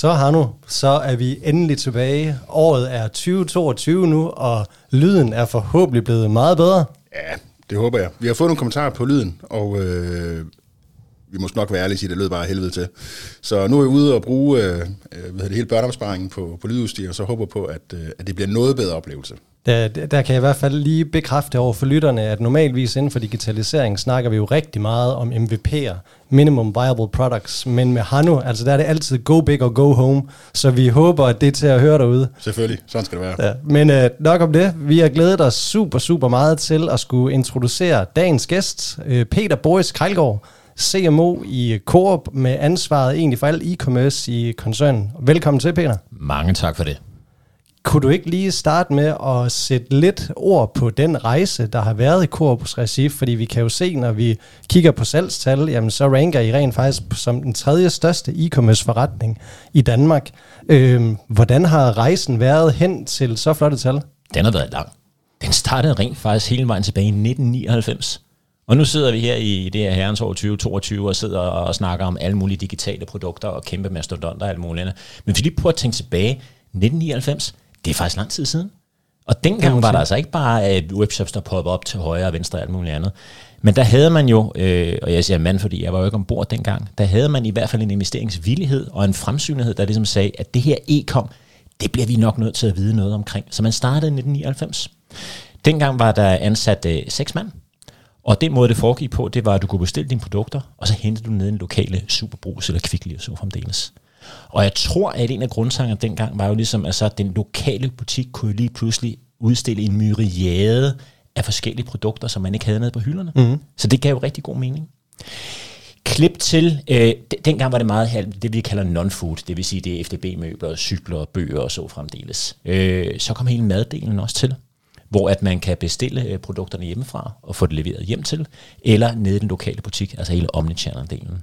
Så har nu, så er vi endelig tilbage. Året er 2022 nu, og lyden er forhåbentlig blevet meget bedre. Ja, det håber jeg. Vi har fået nogle kommentarer på lyden, og øh, vi må nok være ærlige sige, at det lød bare helvede til. Så nu er jeg ude og bruge øh, hvad det, hele børneopsparingen på, på lydudstyr, og så håber på, at, øh, at det bliver noget bedre oplevelse. Der, der kan jeg i hvert fald lige bekræfte over for lytterne, at normalvis inden for digitalisering snakker vi jo rigtig meget om MVP'er, Minimum Viable Products, men med Hanu, altså der er det altid go big og go home, så vi håber, at det er til at høre derude. Selvfølgelig, sådan skal det være. Ja, men øh, nok om det. Vi har glædet os super, super meget til at skulle introducere dagens gæst, øh, Peter Boris Krejlgaard, CMO i Coop med ansvaret egentlig for al e-commerce i koncernen. Velkommen til, Peter. Mange tak for det. Kunne du ikke lige starte med at sætte lidt ord på den rejse, der har været i Coops regi? Fordi vi kan jo se, når vi kigger på salgstal, jamen så ranker I rent faktisk som den tredje største e-commerce forretning i Danmark. Øhm, hvordan har rejsen været hen til så flotte tal? Den har været lang. Den startede rent faktisk hele vejen tilbage i 1999. Og nu sidder vi her i det her herrens år 2022 og sidder og snakker om alle mulige digitale produkter og kæmpe mastodonter og alt muligt andet. Men hvis vi lige prøver at tænke tilbage, 1999, det er faktisk lang tid siden. Og dengang var der altså ikke bare uh, webshops, der poppede op til højre og venstre og alt muligt andet. Men der havde man jo, øh, og jeg siger mand, fordi jeg var jo ikke ombord dengang, der havde man i hvert fald en investeringsvillighed og en fremsynlighed, der ligesom sagde, at det her e-kom, det bliver vi nok nødt til at vide noget omkring. Så man startede i 1999. Dengang var der ansat øh, seks mand, og den måde, det foregik på, det var, at du kunne bestille dine produkter, og så hentede du ned i en lokale superbrus eller kvickly og så fremdeles. Og jeg tror, at en af grundsangerne dengang var jo ligesom, at så den lokale butik kunne lige pludselig udstille en myriade af forskellige produkter, som man ikke havde nede på hylderne. Mm. Så det gav jo rigtig god mening. Klip til, øh, dengang var det meget det, vi kalder non-food, det vil sige, det er FDB-møbler, cykler, bøger og så fremdeles. Øh, så kom hele maddelen også til, hvor at man kan bestille øh, produkterne hjemmefra og få det leveret hjem til, eller nede i den lokale butik, altså hele omnichannel-delen.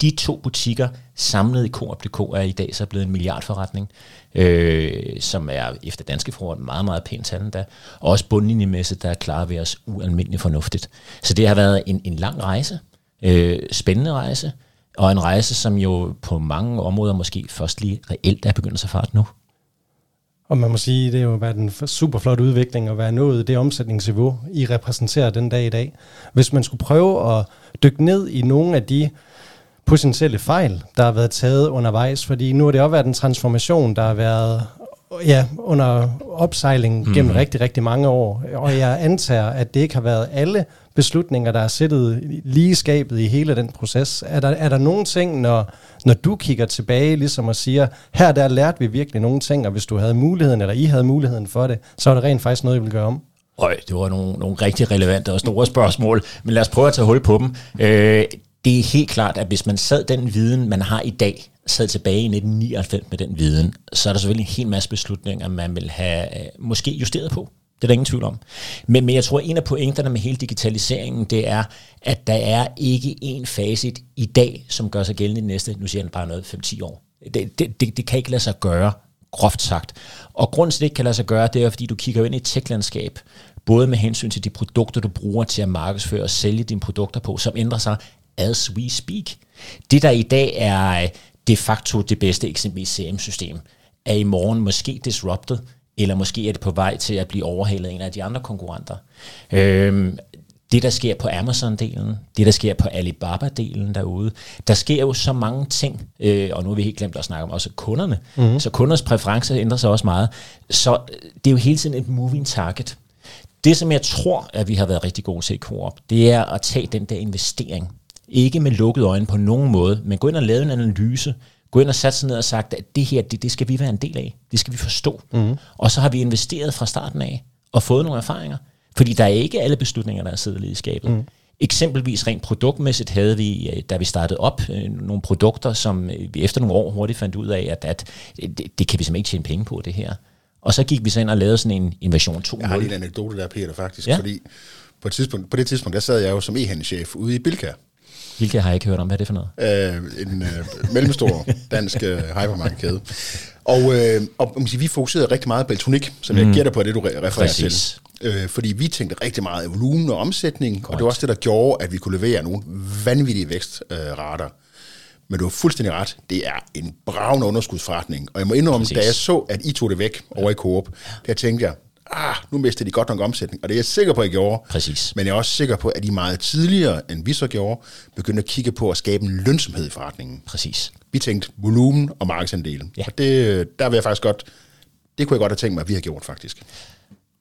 De to butikker samlet i Coop.dk er i dag så blevet en milliardforretning, øh, som er efter danske forhold meget, meget pænt tal da. Og også bundlinjemæssigt, der er klar ved os ualmindeligt fornuftigt. Så det har været en, en lang rejse, øh, spændende rejse, og en rejse, som jo på mange områder måske først lige reelt er begyndt at fart nu. Og man må sige, det har jo været en super flot udvikling at være nået det omsætningsniveau, I repræsenterer den dag i dag. Hvis man skulle prøve at dykke ned i nogle af de potentielle fejl, der har været taget undervejs, fordi nu har det også været en transformation, der har været ja, under opsejling mm. gennem rigtig, rigtig mange år. Og jeg antager, at det ikke har været alle beslutninger, der er sættet lige skabet i hele den proces. Er der, er der nogle ting, når, når du kigger tilbage ligesom og siger, her der lærte vi virkelig nogle ting, og hvis du havde muligheden, eller I havde muligheden for det, så er det rent faktisk noget, I ville gøre om? Øj, det var nogle, nogle rigtig relevante og store spørgsmål, men lad os prøve at tage hul på dem. Øh, det er helt klart, at hvis man sad den viden, man har i dag, sad tilbage i 1999 med den viden, så er der selvfølgelig en hel masse beslutninger, man vil have øh, måske justeret på. Det er der ingen tvivl om. Men, men jeg tror, at en af pointerne med hele digitaliseringen, det er, at der er ikke en facit i dag, som gør sig gældende i de næste, nu siger jeg bare noget, 5-10 år. Det, det, det, det kan ikke lade sig gøre, groft sagt. Og grunden til, at det ikke kan lade sig gøre, det er, fordi du kigger ind i et tech-landskab, både med hensyn til de produkter, du bruger til at markedsføre og sælge dine produkter på, som ændrer sig as we speak. Det, der i dag er øh, de facto det bedste eksempelvis CM-system, er i morgen måske disrupted, eller måske er det på vej til at blive overhalet af en af de andre konkurrenter. Øhm, det, der sker på Amazon-delen, det, der sker på Alibaba-delen derude, der sker jo så mange ting, øh, og nu har vi helt glemt at snakke om også kunderne, mm-hmm. så kunders præferencer ændrer sig også meget. Så øh, det er jo hele tiden et moving target. Det, som jeg tror, at vi har været rigtig gode til i Coop, det er at tage den der investering, ikke med lukkede øjne på nogen måde, men gå ind og lave en analyse, gå ind og sætte sig ned og sagt, at det her, det, det skal vi være en del af. Det skal vi forstå. Mm. Og så har vi investeret fra starten af og fået nogle erfaringer. Fordi der er ikke alle beslutninger, der er siddet i skabet. Mm. Eksempelvis rent produktmæssigt havde vi, øh, da vi startede op, øh, nogle produkter, som øh, vi efter nogle år hurtigt fandt ud af, at, at det, det kan vi simpelthen ikke tjene penge på, det her. Og så gik vi så ind og lavede sådan en invasion 2. Jeg har lige en anekdote der, Peter, faktisk. Ja. Fordi på, et tidspunkt, på det tidspunkt, der sad jeg jo som e-handelschef ude i Bilka. Hvilket har jeg ikke hørt om. Hvad er det for noget? Øh, en øh, mellemstor dansk øh, hypermarkedkæde. Og, øh, og man sige, vi fokuserede rigtig meget på elektronik, som mm. jeg gætter på, det du refererer Præcis. til. Øh, fordi vi tænkte rigtig meget i volumen og omsætning, Godt. og det var også det, der gjorde, at vi kunne levere nogle vanvittige vækstrater. Øh, Men du har fuldstændig ret. Det er en bravende underskudsforretning. Og jeg må indrømme, Præcis. da jeg så, at I tog det væk over i Coop, der tænkte jeg, ah, nu mister de godt nok omsætning. Og det er jeg sikker på, at I gjorde. Præcis. Men jeg er også sikker på, at I meget tidligere, end vi så gjorde, begyndte at kigge på at skabe en lønsomhed i forretningen. Præcis. Vi tænkte volumen og markedsandel. Ja. Og det, der vil jeg faktisk godt, det kunne jeg godt have tænkt mig, at vi har gjort faktisk.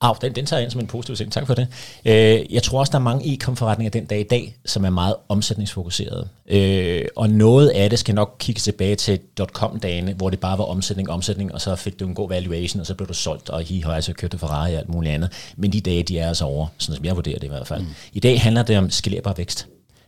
Au, den, den tager jeg ind som en positiv ting. Tak for det. Øh, jeg tror også, der er mange e-com-forretninger den dag i dag, som er meget omsætningsfokuserede. Øh, og noget af det skal nok kigge tilbage til .com-dagene, hvor det bare var omsætning, omsætning, og så fik du en god valuation, og så blev du solgt, og hi høj, så købte Ferrari og alt muligt andet. Men de dage, de er altså over, sådan som jeg vurderer det i hvert fald. Mm. I dag handler det om skalerbar vækst.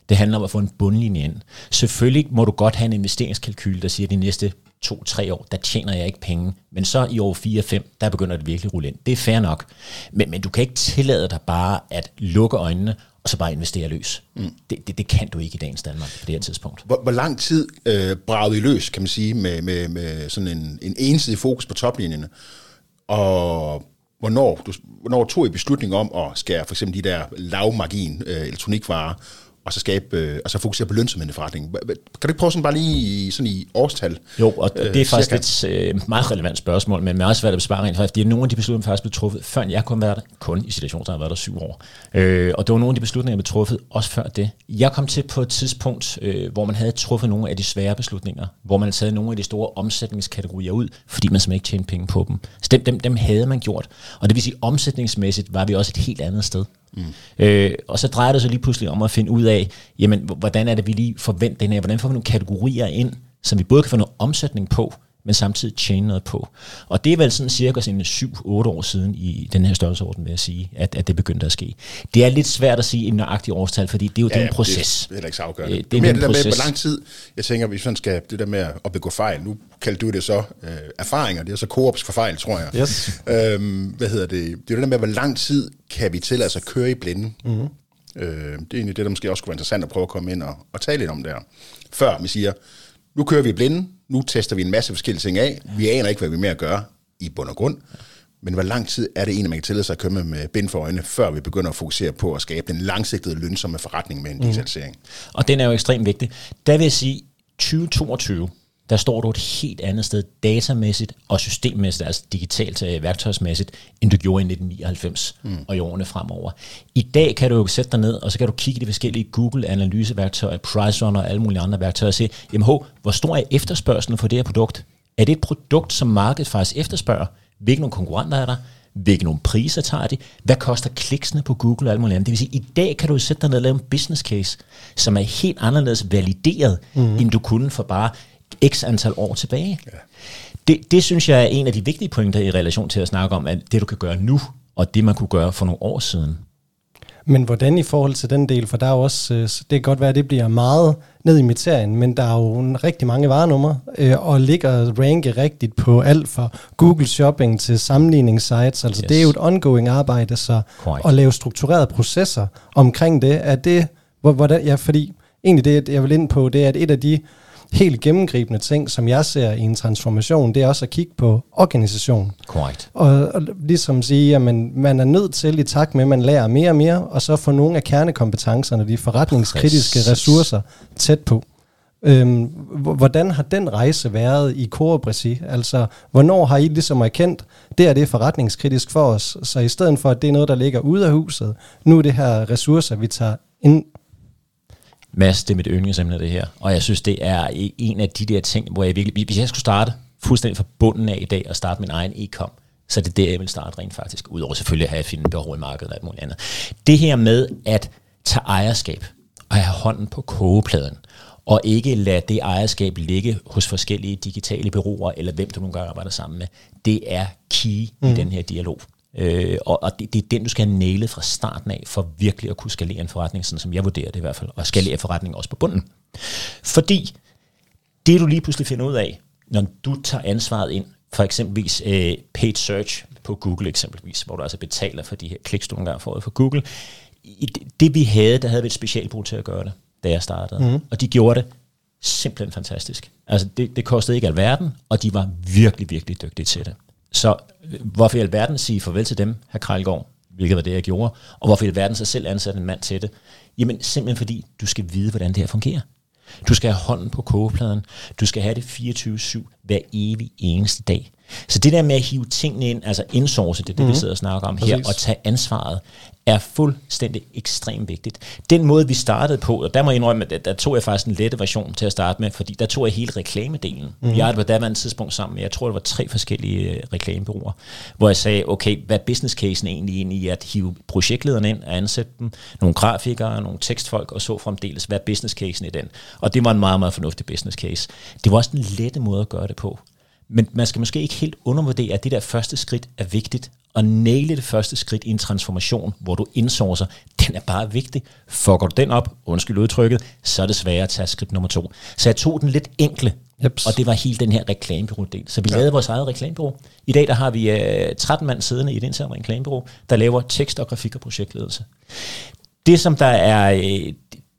Det handler om at få en bundlinje ind. Selvfølgelig må du godt have en investeringskalkyl, der siger, at de næste to-tre år, der tjener jeg ikke penge. Men så i år 4-5, der begynder det virkelig at rulle ind. Det er fair nok. Men, men du kan ikke tillade dig bare at lukke øjnene, og så bare investere løs. Mm. Det, det, det kan du ikke i dagens Danmark på det her tidspunkt. Hvor, hvor lang tid øh, bragede I løs, kan man sige, med, med, med sådan en, en ensidig fokus på toplinjerne? Og hvornår, du, hvornår tog I beslutning om at skære for eksempel de der lavmargin øh, elektronikvarer, og så, skabe, øh, og så fokusere på lønsomheden i forretningen? Kan du ikke prøve sådan bare lige sådan i årstal? Jo, og øh, det er faktisk cirka? et øh, meget relevant spørgsmål, men med også hvad det besvarer rent faktisk. Det er nogle af de beslutninger, faktisk blev truffet, før jeg kun været der, kun i situationen, der har været der syv år. Øh, og det var nogle af de beslutninger, der blev truffet også før det. Jeg kom til på et tidspunkt, øh, hvor man havde truffet nogle af de svære beslutninger, hvor man havde nogle af de store omsætningskategorier ud, fordi man simpelthen ikke tjente penge på dem. Så dem, dem, dem havde man gjort. Og det vil sige, omsætningsmæssigt var vi også et helt andet sted. Mm. Øh, og så drejer det sig lige pludselig om at finde ud af, jamen, hvordan er det, vi lige forventer den her, hvordan får vi nogle kategorier ind, som vi både kan få noget omsætning på, men samtidig tjene noget på. Og det er vel sådan cirka sådan 7-8 år siden i den her størrelsesorden, vil jeg sige, at, at det begyndte at ske. Det er lidt svært at sige en nøjagtig årstal, fordi det er jo ja, det er en proces. Det er heller ikke så afgørende. Øh, Det, det er det er mere det der med, proces. hvor lang tid, jeg tænker, hvis man skal, det der med at begå fejl, nu kaldte du det så øh, erfaringer, det er så koops for fejl, tror jeg. Yes. Øhm, hvad hedder det? Det er jo det der med, hvor lang tid kan vi tillade os at køre i blinde. Mhm. Mm-hmm. Øh, det er egentlig det, der måske også kunne være interessant at prøve at komme ind og, og tale lidt om der. Før vi siger, nu kører vi blinde, nu tester vi en masse forskellige ting af, vi aner ikke, hvad vi mere gør i bund og grund, men hvor lang tid er det egentlig, man kan tillade sig at køre med, bind for øjnene, før vi begynder at fokusere på at skabe den langsigtede lønsomme forretning med en digitalisering? Mm. Og den er jo ekstremt vigtig. Der vil jeg sige, 2022, der står du et helt andet sted datamæssigt og systemmæssigt, altså digitalt øh, værktøjsmæssigt, end du gjorde i 1999 mm. og i årene fremover. I dag kan du jo sætte dig ned, og så kan du kigge i de forskellige Google-analyseværktøjer, PriceRunner og alle mulige andre værktøjer og se, jamen ho, hvor stor er efterspørgselen for det her produkt? Er det et produkt, som markedet faktisk efterspørger? Hvilke nogle konkurrenter er der? Hvilke nogle priser tager de? Hvad koster kliksene på Google og alt muligt andet? Det vil sige, at i dag kan du sætte dig ned og lave en business case, som er helt anderledes valideret, mm. end du kunne for bare x antal år tilbage. Ja. Det, det synes jeg er en af de vigtige pointer i relation til at snakke om, at det du kan gøre nu, og det man kunne gøre for nogle år siden. Men hvordan i forhold til den del, for der er jo også, øh, det kan godt være, at det bliver meget ned i materien, men der er jo en rigtig mange varenumre, øh, og ligger ranke rigtigt på alt fra Google Shopping til sammenligningssites, altså Yes. det er jo et ongoing arbejde, så Korrekt. at lave strukturerede processer omkring det, er det, hvor- hvordan, ja, fordi egentlig det, jeg vil ind på, det er, at et af de helt gennemgribende ting, som jeg ser i en transformation, det er også at kigge på organisation. Korrekt. Og, og ligesom sige, at man, man er nødt til i takt med, at man lærer mere og mere, og så få nogle af kernekompetencerne, de forretningskritiske Præcis. ressourcer, tæt på. Øhm, hvordan har den rejse været i regi? Altså, hvornår har I ligesom erkendt, det er det forretningskritisk for os, så i stedet for, at det er noget, der ligger ude af huset, nu er det her ressourcer, vi tager ind. Mads, det er mit yndlingsemne, det her. Og jeg synes, det er en af de der ting, hvor jeg virkelig... Hvis jeg skulle starte fuldstændig fra bunden af i dag og starte min egen e-com, så er det der, jeg vil starte rent faktisk. Udover selvfølgelig at have finde behov i markedet og alt muligt andet. Det her med at tage ejerskab og have hånden på kogepladen, og ikke lade det ejerskab ligge hos forskellige digitale bureauer, eller hvem du nogle gange arbejder sammen med, det er key mm. i den her dialog. Øh, og og det, det er den, du skal have fra starten af, for virkelig at kunne skalere en forretning, sådan som jeg vurderer det i hvert fald, og skalere forretningen også på bunden. Fordi det du lige pludselig finder ud af, når du tager ansvaret ind, for eksempelvis øh, paid search på Google eksempelvis, hvor du altså betaler for de her kliks, du gange får fra Google. I det, det vi havde, der havde vi et specialbrug til at gøre det, da jeg startede. Mm. Og de gjorde det simpelthen fantastisk. Altså det, det kostede ikke alverden, og de var virkelig, virkelig dygtige til det. Så øh, hvorfor i alverden sige farvel til dem, herr Krejlgaard, hvilket var det, jeg gjorde, og hvorfor i alverden så selv ansætte en mand til det? Jamen simpelthen fordi, du skal vide, hvordan det her fungerer. Du skal have hånden på kogepladen. Du skal have det 24-7 hver evig eneste dag. Så det der med at hive tingene ind, altså indsource, det er det, mm-hmm. vi sidder og snakker om Præcis. her, og tage ansvaret, er fuldstændig ekstremt vigtigt. Den måde, vi startede på, og der må jeg indrømme, at der tog jeg faktisk en lette version til at starte med, fordi der tog jeg hele reklamedelen. Mm-hmm. Jeg arbejdede på daværende tidspunkt sammen med, jeg tror, det var tre forskellige øh, reklamebureauer, hvor jeg sagde, okay, hvad er business casen egentlig ind i at hive projektlederne ind og ansætte dem, nogle grafikere, nogle tekstfolk, og så fremdeles, hvad er business casen i den? Og det var en meget, meget fornuftig business case. Det var også en lette måde at gøre det på. Men man skal måske ikke helt undervurdere, at det der første skridt er vigtigt. Og næle det første skridt i en transformation, hvor du indsourcer, den er bare vigtig. Fucker du den op, undskyld udtrykket, så er det sværere at tage skridt nummer to. Så jeg tog den lidt enkle, Jeps. og det var hele den her reklamebureau-del. Så vi ja. lavede vores eget reklamebureau. I dag der har vi uh, 13 mand siddende i et internt reklamebureau, der laver tekst og grafik og projektledelse. Det som der er, uh,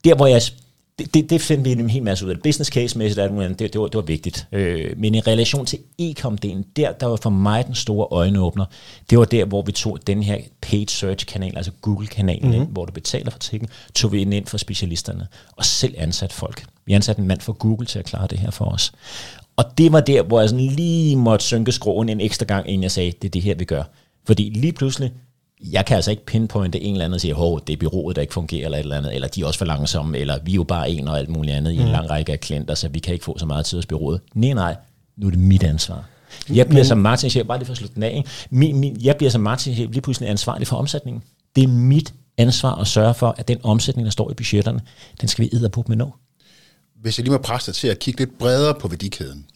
der hvor jeg det, det, det finder vi en hel masse ud af. Business case-mæssigt, det, det, det, var, det var vigtigt. Øh, men i relation til e-com-delen, der, der var for mig den store øjenåbner, det var der, hvor vi tog den her paid search-kanal, altså Google-kanalen, mm-hmm. hvor du betaler for tingene, tog vi ind, ind for specialisterne, og selv ansat folk. Vi ansatte en mand fra Google til at klare det her for os. Og det var der, hvor jeg sådan lige måtte synke skroen en ekstra gang, inden jeg sagde, det er det her, vi gør. Fordi lige pludselig, jeg kan altså ikke pinpointe en eller anden og sige, at det er byrådet, der ikke fungerer, eller et eller andet, eller de er også for langsomme, eller vi er jo bare en og alt muligt andet mm. i en mm. lang række af klienter, så vi kan ikke få så meget tid hos byrådet. Nej, nej, nu er det mit ansvar. Jeg bliver som marketingchef, bare lige for at slutte den af, min, min, jeg bliver som marketingchef lige pludselig ansvarlig for omsætningen. Det er mit ansvar at sørge for, at den omsætning, der står i budgetterne, den skal vi på med nå. Hvis jeg lige må presse dig til at kigge lidt bredere på værdikæden.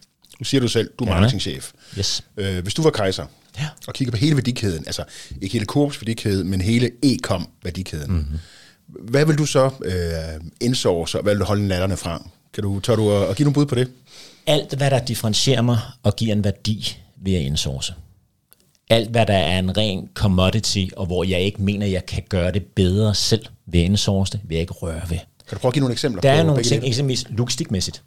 Nu siger du selv, du er ja. marketingchef. Yes. Øh, hvis du var kejser, ja. og kigger på hele værdikæden, altså ikke hele Coops værdikæde, men hele e-com værdikæden, mm-hmm. hvad vil du så øh, indsource, og hvad vil du holde natterne fra? Kan du, tør du at, at give nogle bud på det? Alt, hvad der differentierer mig og giver en værdi, vil jeg indsource. Alt, hvad der er en ren commodity, og hvor jeg ikke mener, jeg kan gøre det bedre selv ved indsource det, vil jeg ikke røre ved. Kan du prøve at give nogle eksempler? Der er nogle ting, eksempelvis logistikmæssigt.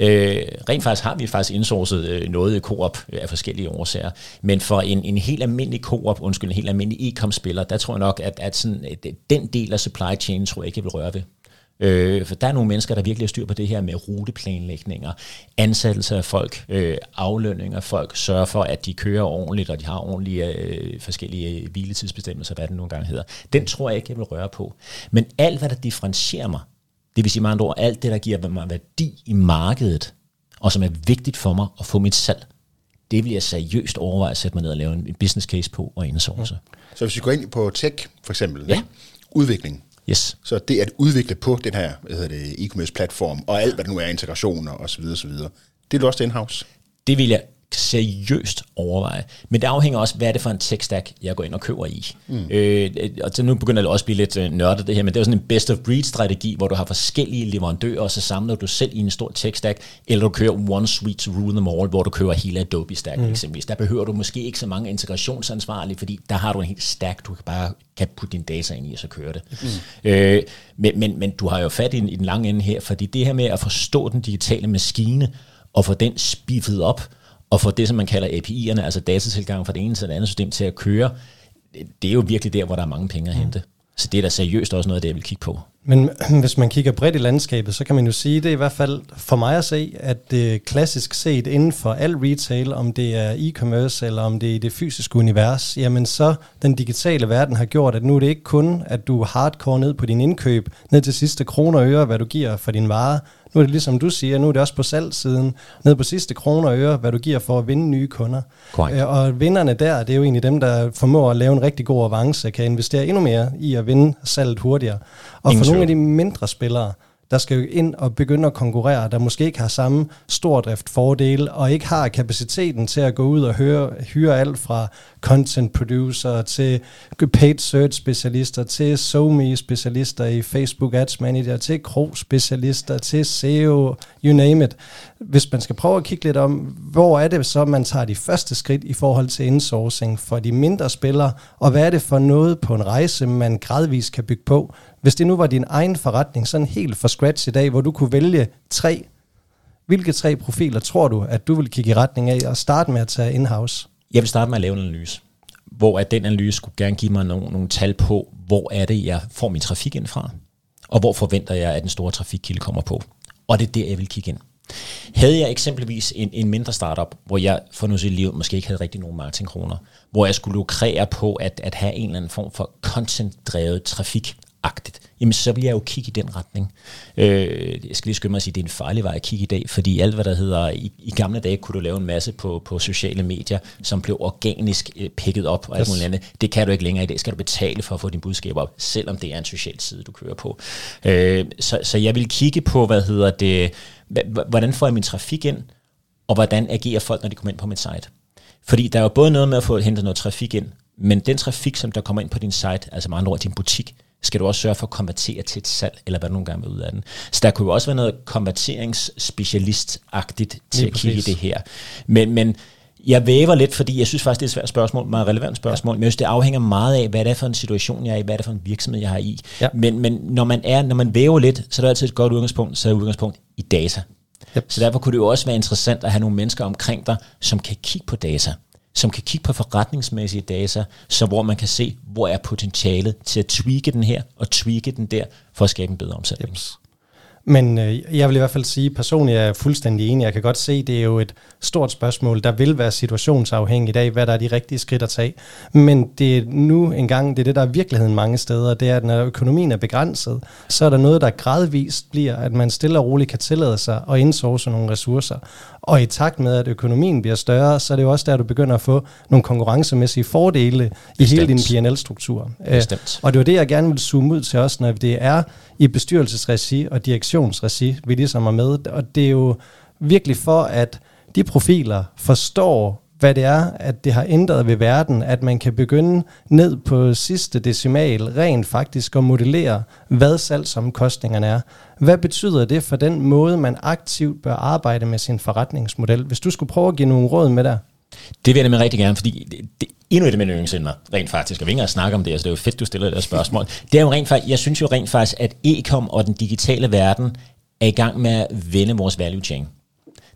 Øh, rent faktisk har vi faktisk indsourcet øh, noget i Coop øh, af forskellige årsager. Men for en, en helt almindelig Coop, undskyld, en helt almindelig e-com-spiller, der tror jeg nok, at, at sådan, øh, at den del af supply chain, tror jeg ikke, jeg vil røre ved. Øh, for der er nogle mennesker, der virkelig har styr på det her med ruteplanlægninger, ansættelse af folk, øh, aflønning af folk, sørge for, at de kører ordentligt, og de har ordentlige øh, forskellige øh, hviletidsbestemmelser, hvad det nogle gange hedder. Den tror jeg ikke, jeg vil røre på. Men alt, hvad der differentierer mig, det vil sige med andre ord, alt det, der giver mig værdi i markedet, og som er vigtigt for mig at få mit salg, det vil jeg seriøst overveje at sætte mig ned og lave en business case på og indsource. Ja. Så hvis vi går ind på tech for eksempel, ja. udvikling, Yes. Så det at udvikle på den her hvad hedder det, e-commerce platform, og alt hvad der nu er, integrationer osv. osv. Det er også in-house? Det vil jeg seriøst overveje. Men det afhænger også, hvad er det for en tech stack, jeg går ind og køber i. Mm. Øh, og så nu begynder det også at blive lidt øh, nørdet det her, men det er jo sådan en best of breed strategi, hvor du har forskellige leverandører, og så samler du selv i en stor tech stack, eller du kører one suite to rule them all, hvor du kører hele Adobe stack mm. eksempelvis. Der behøver du måske ikke så mange integrationsansvarlige, fordi der har du en helt stack, du kan bare kan putte dine data ind i, og så kører det. Mm. Øh, men, men, men du har jo fat i, i den lange ende her, fordi det her med at forstå den digitale maskine, og få den spiffet op, og få det, som man kalder API'erne, altså datatilgang fra det ene til det andet system til at køre, det er jo virkelig der, hvor der er mange penge at mm. hente. Så det er da seriøst også noget af det, jeg vil kigge på. Men hvis man kigger bredt i landskabet, så kan man jo sige, det er i hvert fald for mig at se, at det klassisk set inden for al retail, om det er e-commerce eller om det er det fysiske univers, jamen så den digitale verden har gjort, at nu er det ikke kun, at du hardcore ned på din indkøb, ned til sidste kroner og øre, hvad du giver for din vare, nu er det ligesom du siger, nu er det også på salgsiden, ned på sidste kroner og øre, hvad du giver for at vinde nye kunder. Correct. Øh, og vinderne der, det er jo egentlig dem, der formår at lave en rigtig god avance, kan investere endnu mere i at vinde salget hurtigere. Og Ingen for nogle af de mindre spillere, der skal jo ind og begynde at konkurrere, der måske ikke har samme stordrift fordele, og ikke har kapaciteten til at gå ud og høre, hyre alt fra content producer til paid search specialister, til SoMe specialister i Facebook Ads Manager, til Kro specialister, til SEO, you name it. Hvis man skal prøve at kigge lidt om, hvor er det så, man tager de første skridt i forhold til insourcing for de mindre spillere, og hvad er det for noget på en rejse, man gradvist kan bygge på, hvis det nu var din egen forretning, sådan helt fra scratch i dag, hvor du kunne vælge tre, hvilke tre profiler tror du, at du vil kigge i retning af og starte med at tage in-house? Jeg vil starte med at lave en analyse, hvor at den analyse skulle gerne give mig nogle, nogle tal på, hvor er det, jeg får min trafik ind fra, og hvor forventer jeg, at den store trafikkilde kommer på. Og det er der, jeg vil kigge ind. Havde jeg eksempelvis en, en mindre startup, hvor jeg for nu sit liv måske ikke havde rigtig nogen marketingkroner, hvor jeg skulle lukrere på at, at have en eller anden form for content-drevet trafik, agtigt, jamen så vil jeg jo kigge i den retning. Øh, jeg skal lige skynde mig at sige, at det er en farlig vej at kigge i dag, fordi alt hvad der hedder, i, i gamle dage kunne du lave en masse på, på sociale medier, som blev organisk øh, picket op og alt yes. muligt andet. Det kan du ikke længere i dag, skal du betale for at få din budskab op, selvom det er en social side, du kører på. Øh, så, så jeg vil kigge på, hvad hedder det, hvordan får jeg min trafik ind, og hvordan agerer folk, når de kommer ind på mit site. Fordi der er jo både noget med at få hentet noget trafik ind, men den trafik, som der kommer ind på din site, altså med andre ord din butik, skal du også sørge for at konvertere til et salg, eller hvad du nogle gange vil ud af den. Så der kunne jo også være noget konverteringsspecialist-agtigt til at kigge i det her. Men, men jeg væver lidt, fordi jeg synes faktisk, det er et svært spørgsmål, meget relevant spørgsmål, men jeg synes, det afhænger meget af, hvad det er for en situation, jeg er i, hvad det er for en virksomhed, jeg har i. Ja. Men, men når man er, når man væver lidt, så er det altid et godt udgangspunkt, så er udgangspunkt i data. Yep. Så derfor kunne det jo også være interessant at have nogle mennesker omkring dig, som kan kigge på data som kan kigge på forretningsmæssige data, så hvor man kan se, hvor er potentialet til at tweake den her og tweake den der, for at skabe en bedre omsætning. Yep. Men øh, jeg vil i hvert fald sige, personligt er jeg fuldstændig enig. Jeg kan godt se, det er jo et stort spørgsmål. Der vil være situationsafhængigt af, hvad der er de rigtige skridt at tage. Men det er nu engang, det er det, der er virkeligheden mange steder. Det er, at når økonomien er begrænset, så er der noget, der gradvist bliver, at man stille og roligt kan tillade sig at indsource nogle ressourcer. Og i takt med, at økonomien bliver større, så er det jo også der, du begynder at få nogle konkurrencemæssige fordele Bestemt. i hele din PNL-struktur. Bestemt. Og det er jo det, jeg gerne vil zoome ud til os, når det er i bestyrelsesregi og direktionsregi, vi ligesom er med. Og det er jo virkelig for, at de profiler forstår, hvad det er, at det har ændret ved verden, at man kan begynde ned på sidste decimal rent faktisk at modellere, hvad salgsomkostningerne er. Hvad betyder det for den måde, man aktivt bør arbejde med sin forretningsmodel? Hvis du skulle prøve at give nogle råd med der. Det vil jeg nemlig rigtig gerne, fordi det, det, endnu et af mine yndlingsender, rent faktisk, og vi ikke engang snakke om det, så altså det er jo fedt, du stiller det spørgsmål. Det er jo rent faktisk, jeg synes jo rent faktisk, at e-com og den digitale verden er i gang med at vende vores value chain.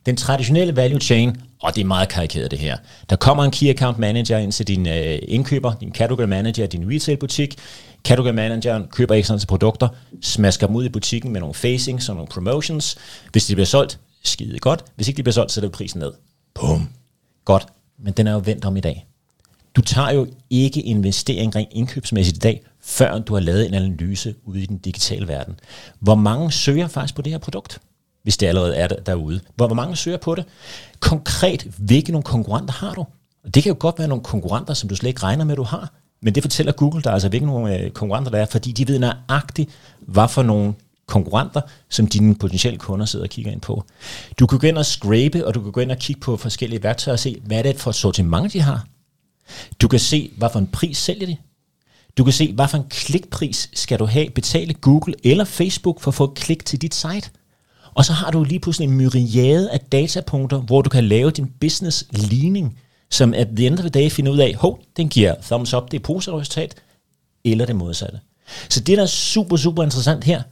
Den traditionelle value chain, og det er meget karikeret det her, der kommer en key account manager ind til din øh, indkøber, din category manager, din retail butik. Category manageren køber ikke sådan produkter, smasker dem ud i butikken med nogle facings og nogle promotions. Hvis de bliver solgt, skide godt. Hvis ikke de bliver solgt, så er det prisen ned. Bum. Godt. Men den er jo vendt om i dag. Du tager jo ikke investering rent indkøbsmæssigt i dag, før du har lavet en analyse ude i den digitale verden. Hvor mange søger faktisk på det her produkt? Hvis det allerede er der, derude. Hvor, hvor mange søger på det? Konkret, hvilke nogle konkurrenter har du? Det kan jo godt være nogle konkurrenter, som du slet ikke regner med, du har. Men det fortæller Google dig altså, hvilke nogle øh, konkurrenter der er, fordi de ved nøjagtigt, hvad for nogle konkurrenter, som dine potentielle kunder sidder og kigger ind på. Du kan gå ind og scrape, og du kan gå ind og kigge på forskellige værktøjer og se, hvad er det for et sortiment, de har. Du kan se, hvad for en pris sælger de. Du kan se, hvad for en klikpris skal du have, betale Google eller Facebook for at få et klik til dit site. Og så har du lige pludselig en myriade af datapunkter, hvor du kan lave din business ligning, som at the end of the day finder ud af, hov, den giver thumbs up, det er positivt resultat, eller det modsatte. Så det, der er super, super interessant her,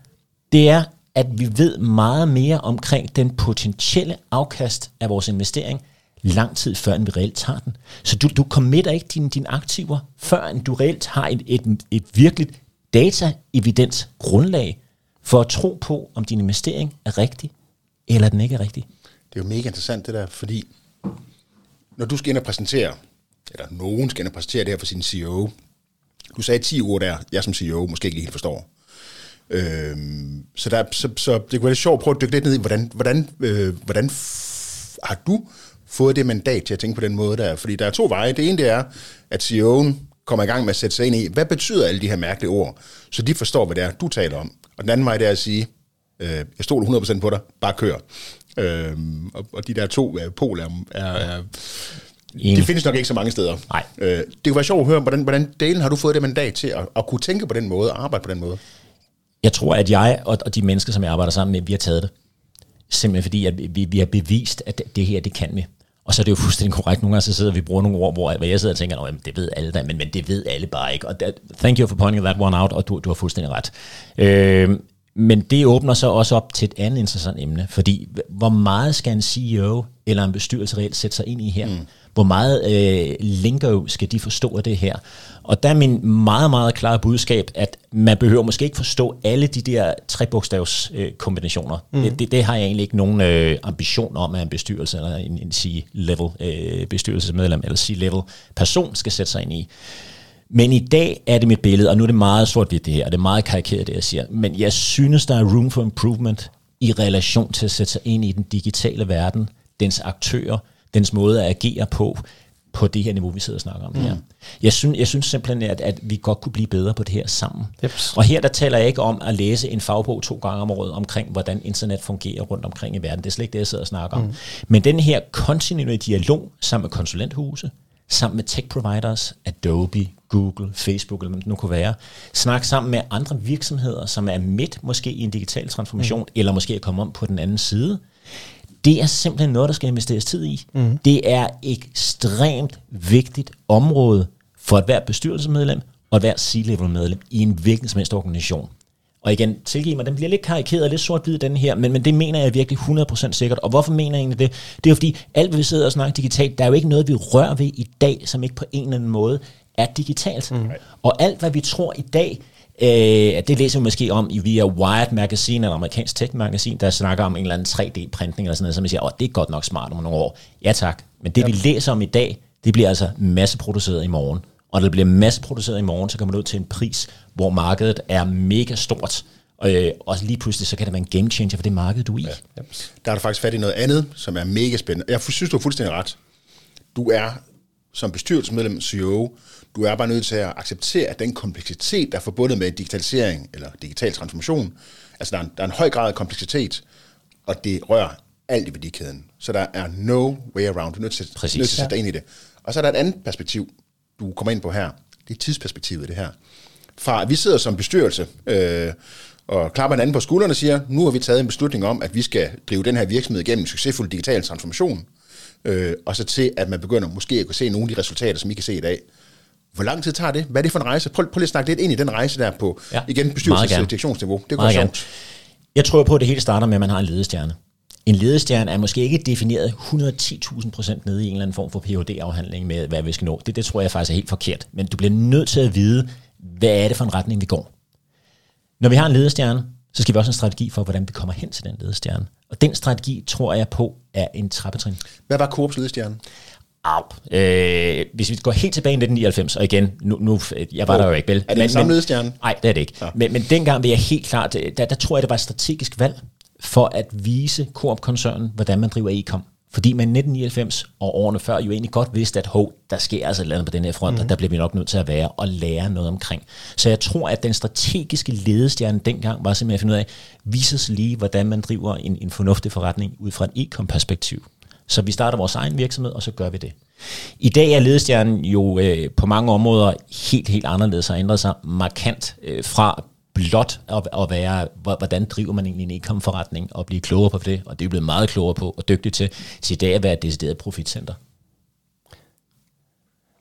det er, at vi ved meget mere omkring den potentielle afkast af vores investering, lang tid før, end vi reelt tager den. Så du, du committer ikke dine, dine aktiver, før end du reelt har et, et, et virkeligt data-evidens grundlag for at tro på, om din investering er rigtig, eller den ikke er rigtig. Det er jo mega interessant det der, fordi når du skal ind og præsentere, eller nogen skal ind og præsentere det her for sin CEO, du sagde 10 ord der, jeg som CEO måske ikke helt forstår. Øhm, så, der, så, så det kunne være lidt sjovt at prøve at dykke lidt ned i, hvordan, hvordan, øh, hvordan f- har du fået det mandat til at tænke på den måde der? Fordi der er to veje. Det ene det er, at CEO'en kommer i gang med at sætte sig ind i, hvad betyder alle de her mærkelige ord, så de forstår, hvad det er, du taler om. Og den anden vej, det er at sige, øh, jeg stoler 100% på dig, bare kør. Øh, og, og de der to øh, poler er, er Enig. Det findes nok ikke så mange steder. Nej. Øh, det kunne være sjovt at høre, hvordan, hvordan delen har du fået det mandat til at, at kunne tænke på den måde, og arbejde på den måde? Jeg tror, at jeg og, og de mennesker, som jeg arbejder sammen med, vi har taget det. Simpelthen fordi, at vi, vi har bevist, at det her, det kan vi. Og så er det jo fuldstændig korrekt. Nogle gange så sidder vi bruger nogle ord, hvor jeg sidder og tænker, at det ved alle da, men, men det ved alle bare ikke. Og that, thank you for pointing that one out, og du, du har fuldstændig ret. Øh, men det åbner så også op til et andet interessant emne, fordi hvor meget skal en CEO eller en bestyrelse reelt sætte sig ind i her? Mm. Hvor meget øh, lingo skal de forstå af det her? Og der er min meget, meget klare budskab, at man behøver måske ikke forstå alle de der trebogstavs øh, kombinationer. Mm. Det, det, det har jeg egentlig ikke nogen øh, ambition om, at en bestyrelse eller en, en C-level øh, bestyrelsesmedlem eller C-level person skal sætte sig ind i. Men i dag er det mit billede, og nu er det meget sort-hvidt det her, og det er meget karikeret det, jeg siger, men jeg synes, der er room for improvement i relation til at sætte sig ind i den digitale verden, dens aktører, dens måde at agere på, på det her niveau, vi sidder og snakker om mm. her. Jeg synes, jeg synes simpelthen, at, at vi godt kunne blive bedre på det her sammen. Yep. Og her der taler jeg ikke om at læse en fagbog to gange om året omkring, hvordan internet fungerer rundt omkring i verden. Det er slet ikke det, jeg sidder og snakker om. Mm. Men den her kontinuerlige dialog sammen med konsulenthuse, sammen med tech providers, Adobe, Google, Facebook, eller hvad det nu kunne være. Snak sammen med andre virksomheder, som er midt måske i en digital transformation, mm. eller måske er kommet om på den anden side. Det er simpelthen noget, der skal investeres tid i. Mm. Det er ekstremt vigtigt område for et hvert bestyrelsesmedlem og et hvert C-level medlem i en hvilken som helst organisation. Og igen, tilgiv mig, den bliver lidt karikeret og lidt sort-hvid, den her, men, men det mener jeg virkelig 100% sikkert. Og hvorfor mener jeg egentlig det? Det er jo fordi, alt vi sidder og snakker digitalt, der er jo ikke noget, vi rører ved i dag, som ikke på en eller anden måde er digitalt. Mm. Og alt, hvad vi tror i dag, øh, det læser vi måske om i via Wired Magazine, eller amerikansk tech-magasin, der snakker om en eller anden 3D-printning, eller sådan noget, som vi siger, åh, det er godt nok smart om nogle år. Ja tak, men det yep. vi læser om i dag, det bliver altså masseproduceret i morgen. Og det bliver masseproduceret i morgen, så kommer det ud til en pris, hvor markedet er mega stort. Øh, og lige pludselig, så kan det være en game changer for det marked, du er i. Ja. Der er du faktisk fat i noget andet, som er mega spændende. Jeg synes, du har fuldstændig ret. Du er som bestyrelsesmedlem, CEO, du er bare nødt til at acceptere, at den kompleksitet, der er forbundet med digitalisering eller digital transformation, altså der er en, der er en høj grad af kompleksitet, og det rører alt i værdikæden. Så der er no way around. Du er nødt til, Præcis, nødt til at sætte dig ind i det. Og så er der et andet perspektiv, du kommer ind på her. Det er tidsperspektivet, det her. Fra at vi sidder som bestyrelse øh, og klapper hinanden på skuldrene og siger, nu har vi taget en beslutning om, at vi skal drive den her virksomhed igennem en succesfuld digital transformation, øh, og så til, at man begynder måske at kunne se nogle af de resultater, som I kan se i dag. Hvor lang tid tager det? Hvad er det for en rejse? Prøv, prøv lige at snakke lidt ind i den rejse der på, ja, igen, bestyrelsesdirektionsniveau. Det går sjovt. Jeg tror på, at det hele starter med, at man har en ledestjerne. En ledestjerne er måske ikke defineret 110.000 procent nede i en eller anden form for PhD-afhandling med, hvad vi skal nå. Det, det tror jeg faktisk er helt forkert. Men du bliver nødt til at vide, hvad er det for en retning, vi går. Når vi har en ledestjerne, så skal vi også have en strategi for, hvordan vi kommer hen til den ledestjerne. Og den strategi tror jeg på er en trappetrin. Hvad var Coops ledestjerne? Au. Øh, hvis vi går helt tilbage i 1999, og igen, nu, nu jeg var oh. der jo ikke, vel? Er det en samme ledestjerne? Nej, det er det ikke. Ja. Men, men dengang vil jeg helt klart, der, der tror jeg, det var et strategisk valg for at vise Coop-koncernen, hvordan man driver e-com. Fordi man i 1999 og årene før jo egentlig godt vidste, at hov, der sker altså et eller andet på den her front, mm. og der bliver vi nok nødt til at være og lære noget omkring. Så jeg tror, at den strategiske ledestjerne dengang var simpelthen at finde ud af, vise os lige, hvordan man driver en, en fornuftig forretning ud fra et e-com-perspektiv. Så vi starter vores egen virksomhed, og så gør vi det. I dag er ledestjernen jo øh, på mange områder helt, helt anderledes og ændret sig markant øh, fra blot at, at være, hvordan driver man egentlig en e-com-forretning, og blive klogere på det, og det er blevet meget klogere på, og dygtig til, til i dag at være et decideret profitcenter.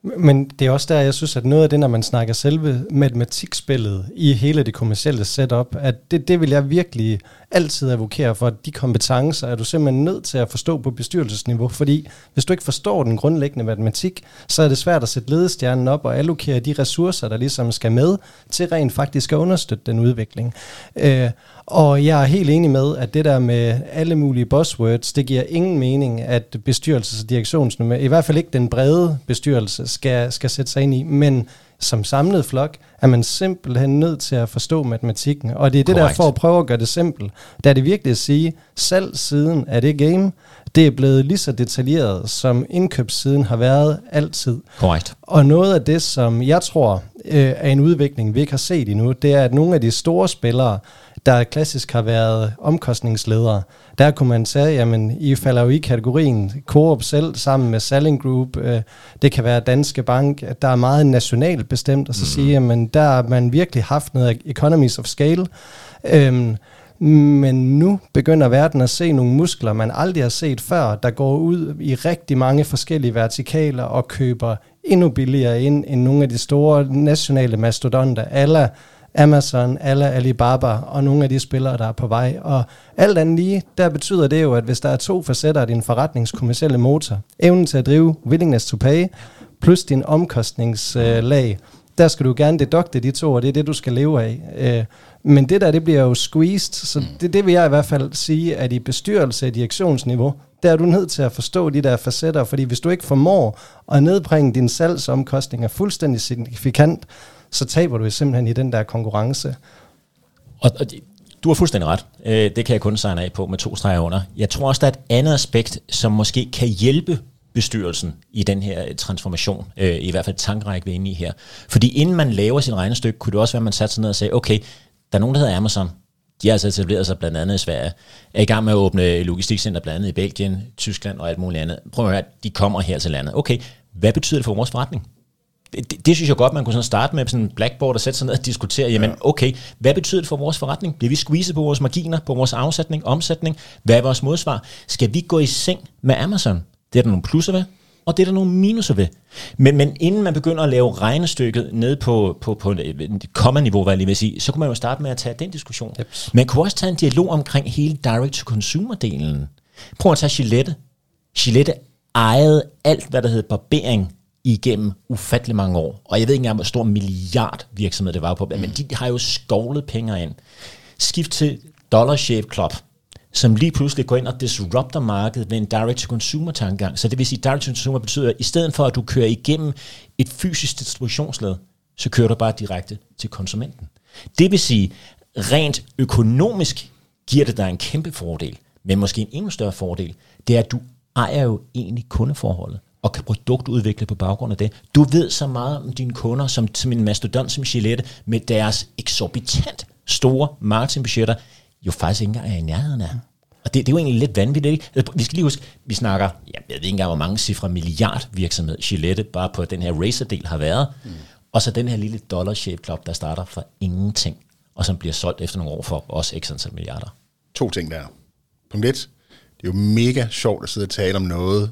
Men det er også der, jeg synes, at noget af det, når man snakker selve matematikspillet i hele det kommercielle setup, at det, det vil jeg virkelig altid advokere for, at de kompetencer er du simpelthen nødt til at forstå på bestyrelsesniveau, fordi hvis du ikke forstår den grundlæggende matematik, så er det svært at sætte ledestjernen op og allokere de ressourcer, der ligesom skal med, til rent faktisk at understøtte den udvikling. Øh, og jeg er helt enig med, at det der med alle mulige buzzwords, det giver ingen mening, at bestyrelses- og direktionsnummer, i hvert fald ikke den brede bestyrelse, skal, skal sætte sig ind i. Men som samlet flok er man simpelthen nødt til at forstå matematikken. Og det er det Correct. der for at prøve at gøre det simpelt. Der er det vigtigt at sige, selv siden af det game, det er blevet lige så detaljeret, som indkøbssiden har været altid. Correct. Og noget af det, som jeg tror øh, er en udvikling, vi ikke har set endnu, det er, at nogle af de store spillere, der klassisk har været omkostningsledere, der kunne man sige, jamen I falder jo i kategorien Coop selv sammen med Selling Group, øh, det kan være Danske Bank, der er meget nationalt bestemt, og så mm. sige, jamen der har man virkelig haft noget economies of scale, øhm, men nu begynder verden at se nogle muskler, man aldrig har set før, der går ud i rigtig mange forskellige vertikaler og køber endnu billigere ind end nogle af de store nationale mastodonter, alle Amazon, alle Alibaba og nogle af de spillere, der er på vej. Og alt andet lige, der betyder det jo, at hvis der er to facetter af din forretningskommercielle motor, evnen til at drive, willingness to pay, plus din omkostningslag, øh, der skal du gerne dedukte de to, og det er det, du skal leve af. Øh, men det der, det bliver jo squeezed, så det, det vil jeg i hvert fald sige, at i bestyrelse og direktionsniveau, der er du nødt til at forstå de der facetter, fordi hvis du ikke formår at nedbringe dine salgsomkostninger fuldstændig signifikant, så taber du simpelthen i den der konkurrence. Og, og du har fuldstændig ret. Øh, det kan jeg kun signe af på med to streger under. Jeg tror også, der er et andet aspekt, som måske kan hjælpe bestyrelsen i den her transformation, øh, i hvert fald tankræk vi er inde i her. Fordi inden man laver sin regnestykke, kunne det også være, at man satte sig ned og sagde, okay, der er nogen, der hedder Amazon, de har altså etableret sig blandt andet i Sverige, er i gang med at åbne logistikcenter blandt andet i Belgien, Tyskland og alt muligt andet. Prøv at høre, de kommer her til landet. Okay, hvad betyder det for vores forretning? Det, det, det synes jeg godt, man kunne sådan starte med sådan en blackboard og sætte sig ned og diskutere, jamen okay, hvad betyder det for vores forretning? Bliver vi squeezet på vores marginer, på vores afsætning, omsætning? Hvad er vores modsvar? Skal vi gå i seng med Amazon? Det er der nogle plusser ved, og det er der nogle minuser ved. Men, men inden man begynder at lave regnestykket ned på, på, på et komma-niveau, hvad jeg lige vil sige, så kunne man jo starte med at tage den diskussion. Yep. Man kunne også tage en dialog omkring hele direct-to-consumer-delen. Prøv at tage Gillette. Gillette ejede alt, hvad der hed barbering igennem ufattelig mange år. Og jeg ved ikke engang, hvor stor milliard virksomhed det var på, men de har jo skovlet penge ind. Skift til Dollar Shave Club som lige pludselig går ind og disrupter markedet med en direct-to-consumer-tankegang. Så det vil sige, direct-to-consumer betyder, at i stedet for, at du kører igennem et fysisk distributionsled, så kører du bare direkte til konsumenten. Det vil sige, rent økonomisk giver det dig en kæmpe fordel, men måske en endnu større fordel, det er, at du ejer jo egentlig kundeforholdet og kan produktudvikle på baggrund af det. Du ved så meget om dine kunder, som, som en mastodont som Gillette, med deres eksorbitant store marketingbudgetter, jo faktisk ikke engang er i nærheden af. Og det, det er jo egentlig lidt vanvittigt. Ikke? Altså, vi skal lige huske, vi snakker, jeg ved ikke engang, hvor mange cifre milliard virksomhed Gillette bare på den her racer-del har været. Mm. Og så den her lille dollar shave club, der starter for ingenting, og som bliver solgt efter nogle år for også x antal milliarder. To ting der. Punkt et, det er jo mega sjovt at sidde og tale om noget,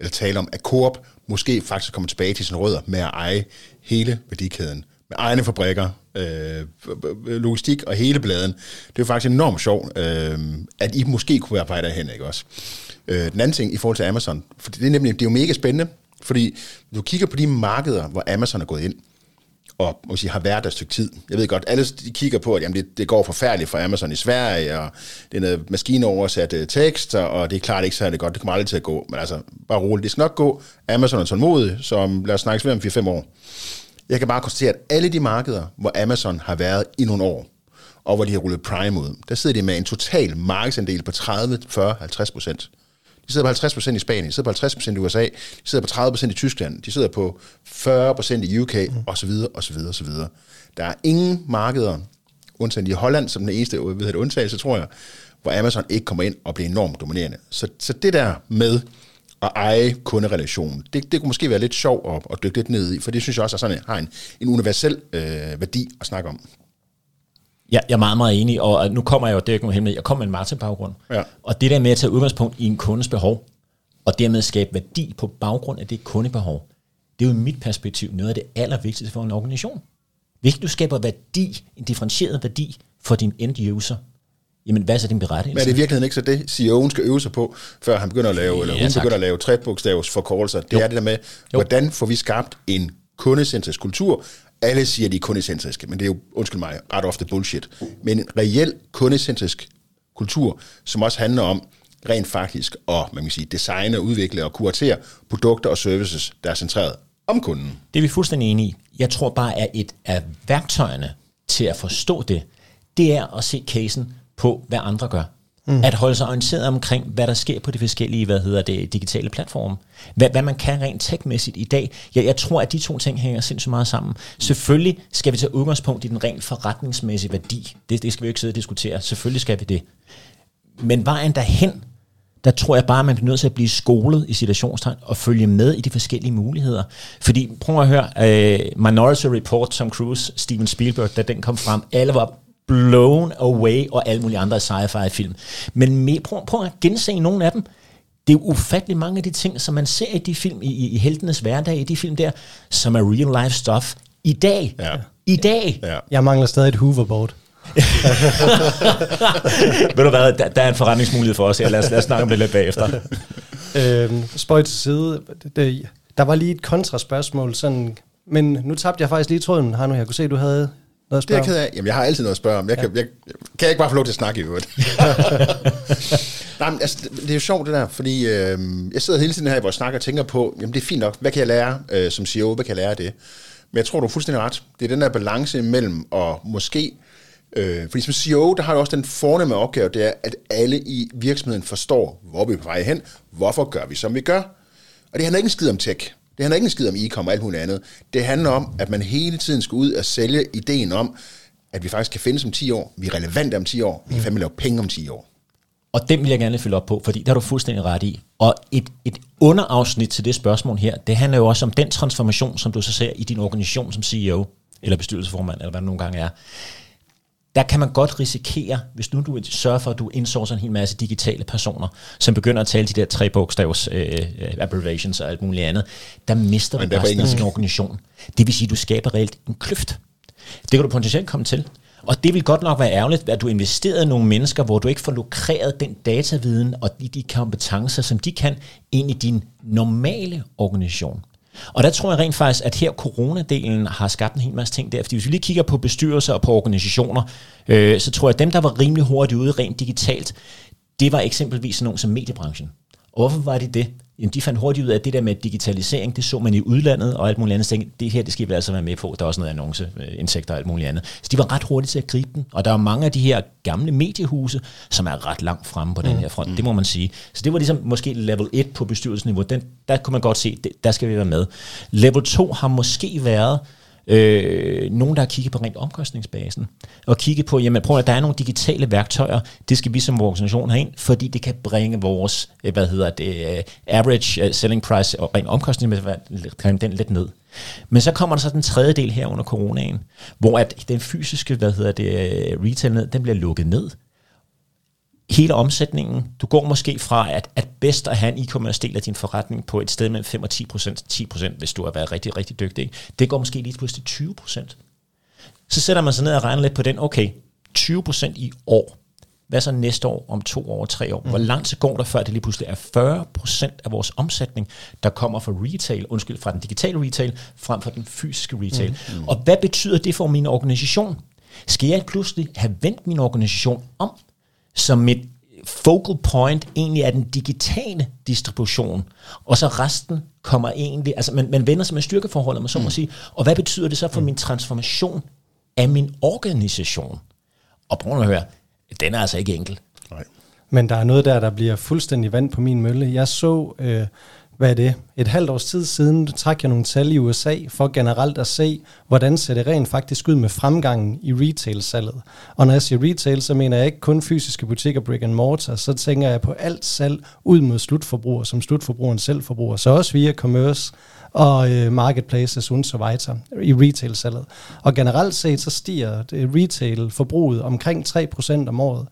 eller tale om, at Coop måske faktisk kommer tilbage til sin rødder med at eje hele værdikæden med egne fabrikker, øh, øh logistik og hele bladen. Det er faktisk enormt sjovt, øh, at I måske kunne være på vej derhen, ikke også? Øh, den anden ting i forhold til Amazon, for det er nemlig det er jo mega spændende, fordi du kigger på de markeder, hvor Amazon er gået ind, og måske har været der et stykke tid. Jeg ved godt, alle de kigger på, at jamen, det, det går forfærdeligt for Amazon i Sverige, og det er noget maskinoversat uh, tekst, og det er klart ikke særlig godt, det kommer aldrig til at gå, men altså, bare roligt, det skal nok gå. Amazon er tålmodig, som lad os snakke om 4-5 år. Jeg kan bare konstatere, at alle de markeder, hvor Amazon har været i nogle år, og hvor de har rullet Prime ud, der sidder de med en total markedsandel på 30, 40, 50 procent. De sidder på 50 procent i Spanien, de sidder på 50 procent i USA, de sidder på 30 procent i Tyskland, de sidder på 40 procent i UK, mm. osv., osv., osv. Der er ingen markeder, undtagen i Holland, som den eneste ved det, undtagelse, tror jeg, hvor Amazon ikke kommer ind og bliver enormt dominerende. Så, så det der med, at eje kunderelationen. Det, det kunne måske være lidt sjovt at, at dykke lidt ned i, for det synes jeg også er sådan, har en, en universel øh, værdi at snakke om. Ja, jeg er meget, meget enig, og nu kommer jeg jo, det er ikke nogen hemmelighed, jeg kommer med en Martin-baggrund. Ja. Og det der med at tage udgangspunkt i en kundes behov, og dermed skabe værdi på baggrund af det kundebehov, det er jo i mit perspektiv noget af det allervigtigste for en organisation. Hvis du skaber værdi, en differentieret værdi for din end user, jamen hvad er så din berettigelse? Men er det i virkeligheden ikke så det, CEO'en skal øve sig på, før han begynder at lave, eller ja, hun tak. begynder at lave trebogstavs forkortelser? Det jo. er det der med, jo. hvordan får vi skabt en kundecentrisk kultur? Alle siger, at de er kundecentriske, men det er jo, undskyld mig, ret ofte bullshit. Men en reel kundecentrisk kultur, som også handler om rent faktisk at man kan sige, designe, udvikle og kuratere produkter og services, der er centreret om kunden. Det er vi fuldstændig enige i. Jeg tror bare, at et af værktøjerne til at forstå det, det er at se casen på, hvad andre gør. Mm. At holde sig orienteret omkring, hvad der sker på de forskellige hvad hedder det, digitale platforme. Hvad, hvad man kan rent tekmæssigt i dag. Jeg, jeg tror, at de to ting hænger sindssygt meget sammen. Mm. Selvfølgelig skal vi tage udgangspunkt i den rent forretningsmæssige værdi. Det, det skal vi jo ikke sidde og diskutere. Selvfølgelig skal vi det. Men vejen derhen, der tror jeg bare, at man bliver nødt til at blive skolet i situationstegn og følge med i de forskellige muligheder. Fordi prøv at høre, uh, Minority Report, Tom Cruise, Steven Spielberg, da den kom frem, alle var blown away og alle mulige andre sci-fi film. Men med, prøv, prøv at gense nogle af dem. Det er jo ufattelig mange af de ting, som man ser i de film, i, i heltenes hverdag, i de film der, som er real life stuff, I dag. Ja. I dag. Ja. Jeg mangler stadig et hoverboard. Ved du hvad, der, der er en forretningsmulighed for os her. Lad os, lad os snakke om det lidt bagefter. Øhm, spøj til side. Det, der var lige et kontraspørgsmål, sådan, men nu tabte jeg faktisk lige tråden. Har nu, jeg kunne se, at du havde noget Det er jeg ked af. Jamen, jeg har altid noget at spørge om. Jeg kan, jeg, kan jeg ikke bare få lov til at snakke i øvrigt? Nej, men altså, det, det er jo sjovt det der, fordi øh, jeg sidder hele tiden her, hvor jeg snakker og tænker på, jamen det er fint nok, hvad kan jeg lære øh, som CEO, hvad kan jeg lære af det? Men jeg tror, du er fuldstændig ret. Det er den der balance mellem at måske, øh, fordi som CEO, der har du også den fornemme opgave, det er, at alle i virksomheden forstår, hvor vi er på vej hen, hvorfor gør vi, som vi gør. Og det handler ikke en skid om tech. Det handler ikke en skid om e-com og alt muligt andet. Det handler om, at man hele tiden skal ud og sælge ideen om, at vi faktisk kan findes om 10 år, vi er relevante om 10 år, vi kan fandme lave penge om 10 år. Og den vil jeg gerne følge op på, fordi der har du fuldstændig ret i. Og et, et underafsnit til det spørgsmål her, det handler jo også om den transformation, som du så ser i din organisation som CEO, eller bestyrelsesformand, eller hvad det nogle gange er. Der kan man godt risikere, hvis nu du sørger for, at du indsourcer en hel masse digitale personer, som begynder at tale de der tre bogstavs øh, abbreviations og alt muligt andet, der mister Men du resten af din organisation. Det vil sige, at du skaber reelt en kløft. Det kan du potentielt komme til. Og det vil godt nok være ærgerligt, at du investerede i nogle mennesker, hvor du ikke får lukreret den dataviden og de, de kompetencer, som de kan, ind i din normale organisation. Og der tror jeg rent faktisk, at her coronadelen har skabt en hel masse ting der. Fordi hvis vi lige kigger på bestyrelser og på organisationer, øh, så tror jeg, at dem, der var rimelig hurtigt ude rent digitalt, det var eksempelvis sådan nogen som mediebranchen. Og hvorfor var det det? Jamen, de fandt hurtigt ud af, at det der med digitalisering, det så man i udlandet og alt muligt andet. Så tænkte, det her, det skal vi altså være med på. Der er også noget annonce, øh, og alt muligt andet. Så de var ret hurtige til at gribe den. Og der er mange af de her gamle mediehuse, som er ret langt fremme på den her front. Det må man sige. Så det var ligesom måske level 1 på bestyrelsesniveau. Den, der kunne man godt se, det, der skal vi være med. Level 2 har måske været øh, nogen, der har kigget på rent omkostningsbasen, og kigget på, jamen prøv at der er nogle digitale værktøjer, det skal vi som organisation have ind, fordi det kan bringe vores, øh, hvad hedder det, øh, average øh, selling price og rent omkostningsbasen den lidt ned. Men så kommer der så den tredje del her under coronaen, hvor at den fysiske, hvad hedder det, retail ned, den bliver lukket ned, hele omsætningen, du går måske fra at, at bedst at have en e-commerce del af din forretning på et sted mellem 5 og 10 procent, 10 procent, hvis du har været rigtig, rigtig dygtig. ikke? Det går måske lige pludselig til 20 procent. Så sætter man sig ned og regner lidt på den, okay, 20 procent i år. Hvad så næste år, om to år, tre år? Hvor lang tid går der, før det lige pludselig er 40 procent af vores omsætning, der kommer fra retail, undskyld, fra den digitale retail, frem for den fysiske retail. Mm. Og hvad betyder det for min organisation? Skal jeg pludselig have vendt min organisation om, så mit focal point egentlig er den digitale distribution, og så resten kommer egentlig, altså man, man vender sig med styrkeforholdet, man så må sige, og hvad betyder det så for min transformation af min organisation? Og prøv at høre, den er altså ikke enkel. Nej. Men der er noget der, der bliver fuldstændig vand på min mølle. Jeg så, øh, hvad er det, et halvt års tid siden, trak jeg nogle tal i USA for generelt at se, hvordan ser det rent faktisk ud med fremgangen i retail-salget. Og når jeg siger retail, så mener jeg ikke kun fysiske butikker, brick and mortar, så tænker jeg på alt salg ud mod slutforbruger, som slutforbrugeren selv forbruger. Så også via commerce og øh, marketplaces und så videre i retail-salget. Og generelt set, så stiger det retail-forbruget omkring 3% om året.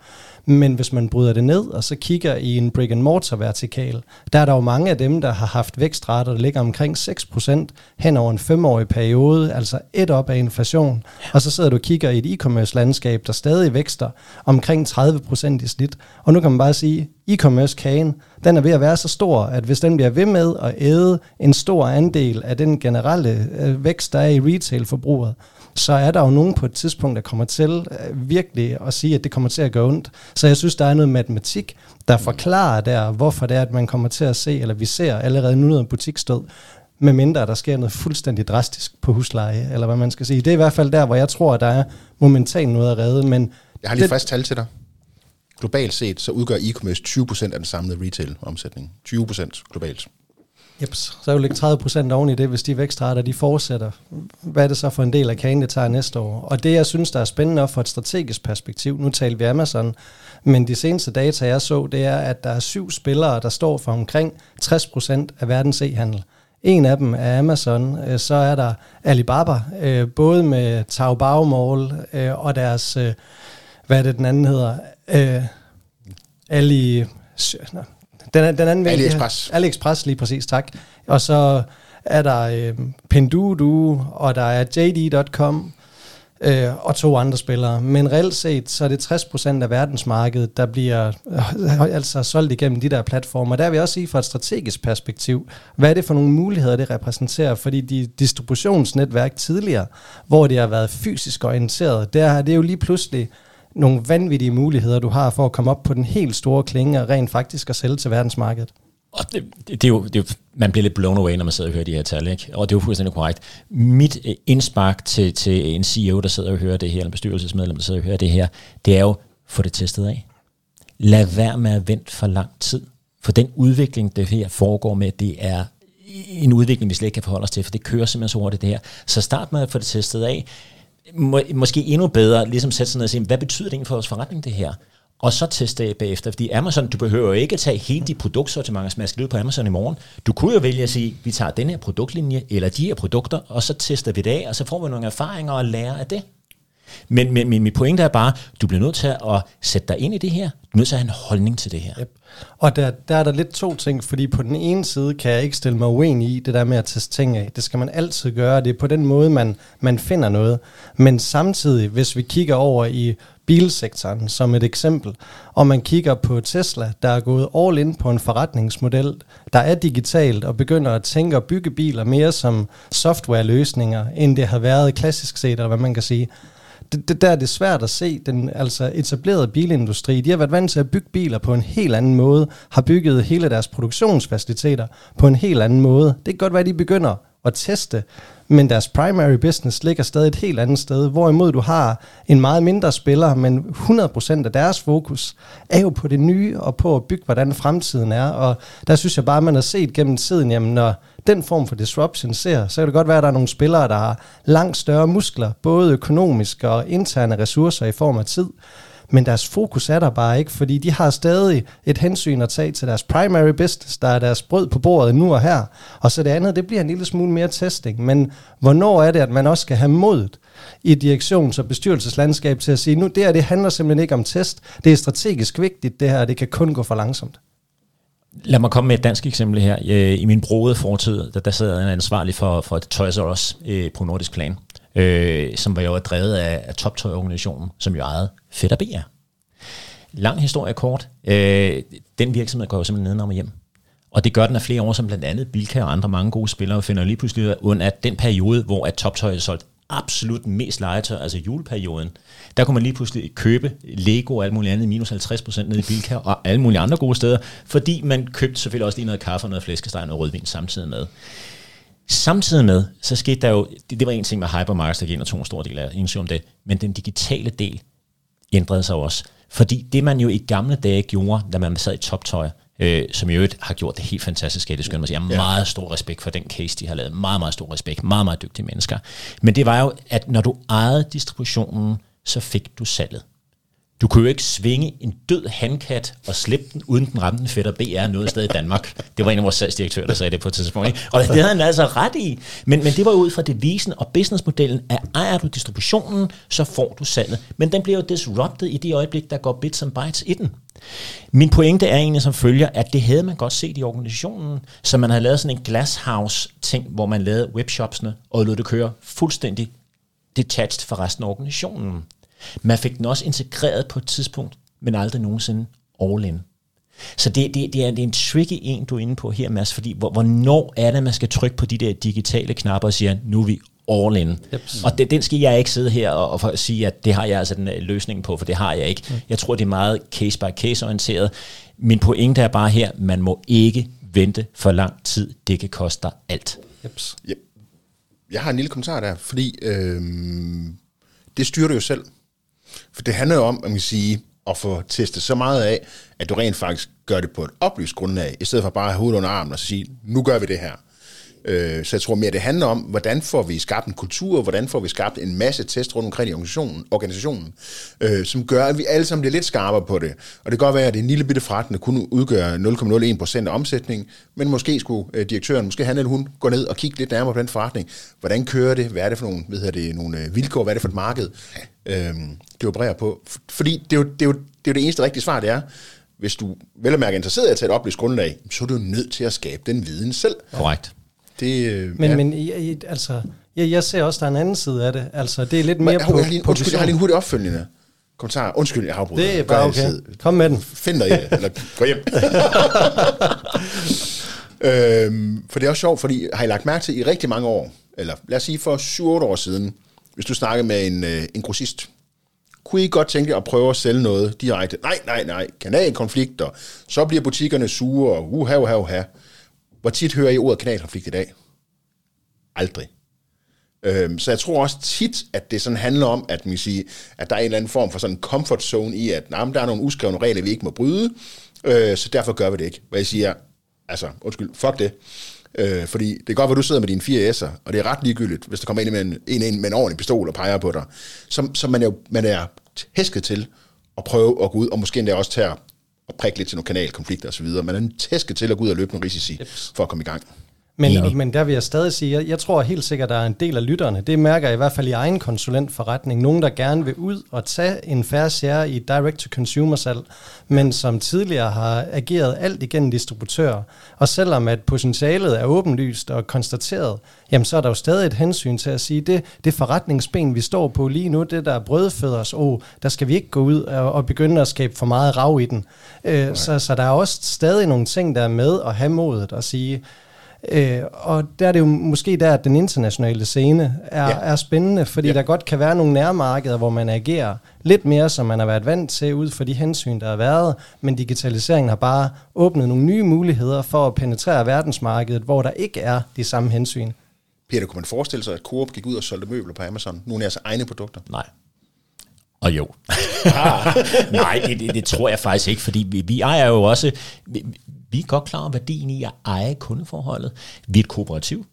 Men hvis man bryder det ned, og så kigger i en brick and mortar vertikal, der er der jo mange af dem, der har haft vækstrater, der ligger omkring 6% hen over en femårig periode, altså et op af inflation. Og så sidder du og kigger i et e-commerce landskab, der stadig vækster omkring 30% i snit. Og nu kan man bare sige, e-commerce-kagen, den er ved at være så stor, at hvis den bliver ved med at æde en stor andel af den generelle øh, vækst, der er i retail-forbruget, så er der jo nogen på et tidspunkt, der kommer til øh, virkelig at sige, at det kommer til at gøre ondt. Så jeg synes, der er noget matematik, der forklarer der, hvorfor det er, at man kommer til at se, eller vi ser allerede nu noget butiksstød, med mindre der sker noget fuldstændig drastisk på husleje, eller hvad man skal sige. Det er i hvert fald der, hvor jeg tror, at der er momentant noget at redde, men Jeg har lige det- fast tal til dig. Globalt set, så udgør e-commerce 20% af den samlede retail-omsætning. 20% globalt. Jeps, så er jo ligge 30 procent oven i det, hvis de vækstrater de fortsætter. Hvad er det så for en del af kagen, det tager næste år? Og det, jeg synes, der er spændende også fra et strategisk perspektiv, nu taler vi Amazon, men de seneste data, jeg så, det er, at der er syv spillere, der står for omkring 60 procent af verdens e-handel. En af dem er Amazon, øh, så er der Alibaba, øh, både med Taobao Mall øh, og deres, hvad er det den anden hedder, Ali, den, den anden vinkel- AliExpress. AliExpress, lige præcis, tak. Og så er der øh, Pinduoduo, og der er JD.com, øh, og to andre spillere. Men reelt set, så er det 60% af verdensmarkedet, der bliver øh, altså solgt igennem de der platformer. Der vil jeg også sige fra et strategisk perspektiv, hvad er det for nogle muligheder, det repræsenterer? Fordi de distributionsnetværk tidligere, hvor det har været fysisk orienteret, der er det jo lige pludselig nogle vanvittige muligheder, du har for at komme op på den helt store klinge og rent faktisk at sælge til verdensmarkedet. Og det, det, er jo, det er jo, man bliver lidt blown away, når man sidder og hører de her tal, ikke? og det er jo fuldstændig korrekt. Mit øh, indspark til, til en CEO, der sidder og hører det her, eller en bestyrelsesmedlem, der sidder og hører det her, det er jo, få det testet af. Lad være med at vente for lang tid. For den udvikling, det her foregår med, det er en udvikling, vi slet ikke kan forholde os til, for det kører simpelthen så hurtigt det her. Så start med at få det testet af. Må, måske endnu bedre, ligesom sætte sig ned og sige, hvad betyder det egentlig for vores forretning, det her? og så teste det bagefter. Fordi Amazon, du behøver jo ikke at tage hele dit produktsortiment og smaske det ud på Amazon i morgen. Du kunne jo vælge at sige, vi tager den her produktlinje, eller de her produkter, og så tester vi det af, og så får vi nogle erfaringer og lærer af det. Men, men, men mit pointe er bare, du bliver nødt til at sætte dig ind i det her. Du er nødt til at have en holdning til det her. Yep. Og der, der er der lidt to ting, fordi på den ene side kan jeg ikke stille mig uenig i det der med at teste ting af. Det skal man altid gøre. Det er på den måde, man, man finder noget. Men samtidig, hvis vi kigger over i bilsektoren som et eksempel, og man kigger på Tesla, der er gået all in på en forretningsmodel, der er digitalt og begynder at tænke og bygge biler mere som softwareløsninger, end det har været klassisk set, eller hvad man kan sige. Det, det der er det svært at se, den altså etablerede bilindustri, de har været vant til at bygge biler på en helt anden måde, har bygget hele deres produktionsfaciliteter på en helt anden måde. Det kan godt være, at de begynder at teste men deres primary business ligger stadig et helt andet sted, hvorimod du har en meget mindre spiller, men 100% af deres fokus er jo på det nye og på at bygge, hvordan fremtiden er, og der synes jeg bare, at man har set gennem tiden, jamen når den form for disruption ser, så kan det godt være, at der er nogle spillere, der har langt større muskler, både økonomiske og interne ressourcer i form af tid, men deres fokus er der bare ikke, fordi de har stadig et hensyn at tage til deres primary business, der er deres brød på bordet nu og her, og så det andet, det bliver en lille smule mere testing, men hvornår er det, at man også skal have modet i direktions- og bestyrelseslandskab til at sige, nu det her, det handler simpelthen ikke om test, det er strategisk vigtigt det her, det kan kun gå for langsomt. Lad mig komme med et dansk eksempel her. Øh, I min brode fortid, der, der sad en ansvarlig for, for Toys R Us øh, på nordisk plan øh, som var jo drevet af, af toptøjorganisationen, som jo ejede Fedt og BR. Lang historie kort. Øh, den virksomhed går jo simpelthen nedenom og hjem. Og det gør den af flere år, som blandt andet Bilka og andre mange gode spillere finder lige pludselig ud af, at den periode, hvor at Toptøj er solgt absolut mest legetøj, altså juleperioden, der kunne man lige pludselig købe Lego og alt muligt andet minus 50% ned i Bilka og alle mulige andre gode steder, fordi man købte selvfølgelig også lige noget kaffe og noget flæskesteg og rødvin samtidig med. Samtidig med, så skete der jo, det, det var en ting med hypermarkeds, der gik ind og tog en stor del af indsyn om det, men den digitale del ændrede sig også. Fordi det man jo i gamle dage gjorde, da man sad i toptøj, øh, som i øvrigt har gjort det helt fantastisk, det skal man. Jeg har ja. meget stor respekt for den case, de har lavet. Meget, meget stor respekt. Meget, meget dygtige mennesker. Men det var jo, at når du ejede distributionen, så fik du salget. Du kunne jo ikke svinge en død handkat og slippe den, uden den ramte en fætter BR noget sted i Danmark. Det var en af vores salgsdirektører, der sagde det på et tidspunkt. Ikke? Og det havde han altså ret i. Men, men det var ud fra devisen og businessmodellen, at ejer du distributionen, så får du salget. Men den bliver jo disrupted i det øjeblik, der går bits and bytes i den. Min pointe er egentlig som følger, at det havde man godt set i organisationen, så man havde lavet sådan en glasshouse-ting, hvor man lavede webshopsene og lod det køre fuldstændig detached fra resten af organisationen. Man fik den også integreret på et tidspunkt, men aldrig nogensinde all in. Så det, det, det, er, det er en tricky en, du er inde på her, Mads, fordi hvor, hvornår er det, man skal trykke på de der digitale knapper og sige, nu er vi all in. Yep. Og det, den skal jeg ikke sidde her og, og sige, at det har jeg altså den øh, løsning på, for det har jeg ikke. Mm. Jeg tror, det er meget case by case orienteret. Min pointe er bare her, man må ikke vente for lang tid. Det kan koste dig alt. Yep. Yep. Jeg har en lille kommentar der, fordi øh, det styrer du jo selv. For det handler jo om, at man kan sige, at få testet så meget af, at du rent faktisk gør det på et oplyst grundlag, i stedet for bare at have hovedet under armen og sige, nu gør vi det her. Øh, så jeg tror mere, det handler om, hvordan får vi skabt en kultur, hvordan får vi skabt en masse test rundt omkring i organisationen, organisationen øh, som gør, at vi alle sammen bliver lidt skarpere på det. Og det kan godt være, at det er en lille bitte forretning, der kun udgør 0,01% af omsætningen, men måske skulle øh, direktøren, måske han eller hun, gå ned og kigge lidt nærmere på den forretning. Hvordan kører det? Hvad er det for nogle, ved det, nogle øh, vilkår? Hvad er det for et marked, øh, det opererer på? Fordi det er, jo, det, er jo, det er jo det eneste rigtige svar, det er, hvis du vel og mærke er interesseret i at tage et oplyst grundlag, så er du nødt til at skabe den viden selv. Korrekt. Det, øh, Men, ja. men i, altså, jeg, jeg ser også, der er en anden side af det. Altså, det er lidt mere Men, på, jeg, lige, på undskyld, jeg har lige en hurtig opfølgende kommentar. Undskyld, jeg har afbrudt. Det er bare okay. altid. Kom med den. Find dig eller gå hjem. øhm, for det er også sjovt, fordi har I lagt mærke til i rigtig mange år, eller lad os sige for 7-8 år siden, hvis du snakker med en, øh, en grossist, kunne I godt tænke at prøve at sælge noget direkte? Nej, nej, nej, kanalkonflikter, så bliver butikkerne sure, og uha, uha, uha. Hvor tit hører I ordet kanalkonflikt i dag? Aldrig. Øhm, så jeg tror også tit, at det sådan handler om, at, man siger, sige, at der er en eller anden form for sådan en comfort zone i, at nah, der er nogle uskrevne regler, vi ikke må bryde, øh, så derfor gør vi det ikke. Hvor jeg siger, altså, undskyld, fuck det. Øh, fordi det er godt, at du sidder med dine fire S'er, og det er ret ligegyldigt, hvis der kommer ind med en, en, en med en ordentlig pistol og peger på dig. Så, så man, er jo, man er hæsket til at prøve at gå ud, og måske endda også tage og prikke lidt til nogle kanalkonflikter osv. Man er tæsket til at gå ud og løbe nogle risici for at komme i gang. Enig. Men, men der vil jeg stadig sige, jeg, jeg tror helt sikkert, der er en del af lytterne. Det mærker jeg i hvert fald i egen konsulentforretning. Nogen, der gerne vil ud og tage en færre share i direct-to-consumer-salg, men som tidligere har ageret alt igennem distributører. Og selvom at potentialet er åbenlyst og konstateret, jamen så er der jo stadig et hensyn til at sige, det, det forretningsben, vi står på lige nu, det der er brødfødders, oh, der skal vi ikke gå ud og, og begynde at skabe for meget rav i den. Øh, så, så der er også stadig nogle ting, der er med at have modet og sige, Øh, og der er det jo måske der, at den internationale scene er, Ja. er spændende, fordi Ja. ja. der godt kan være nogle nærmarkeder, hvor man agerer lidt mere, som man har været vant til, ud fra de hensyn, der har været, men digitaliseringen har bare åbnet nogle nye muligheder for at penetrere verdensmarkedet, hvor der ikke er de samme hensyn. Peter, kunne man forestille sig, at Coop gik ud og solgte møbler på Amazon? Nogle af jeres egne produkter? Nej. Og jo. Nej, det, det, det tror jeg faktisk ikke, fordi vi, vi ejer jo også, vi, vi er godt klar over værdien i at eje kundeforholdet. Vi er et kooperativ.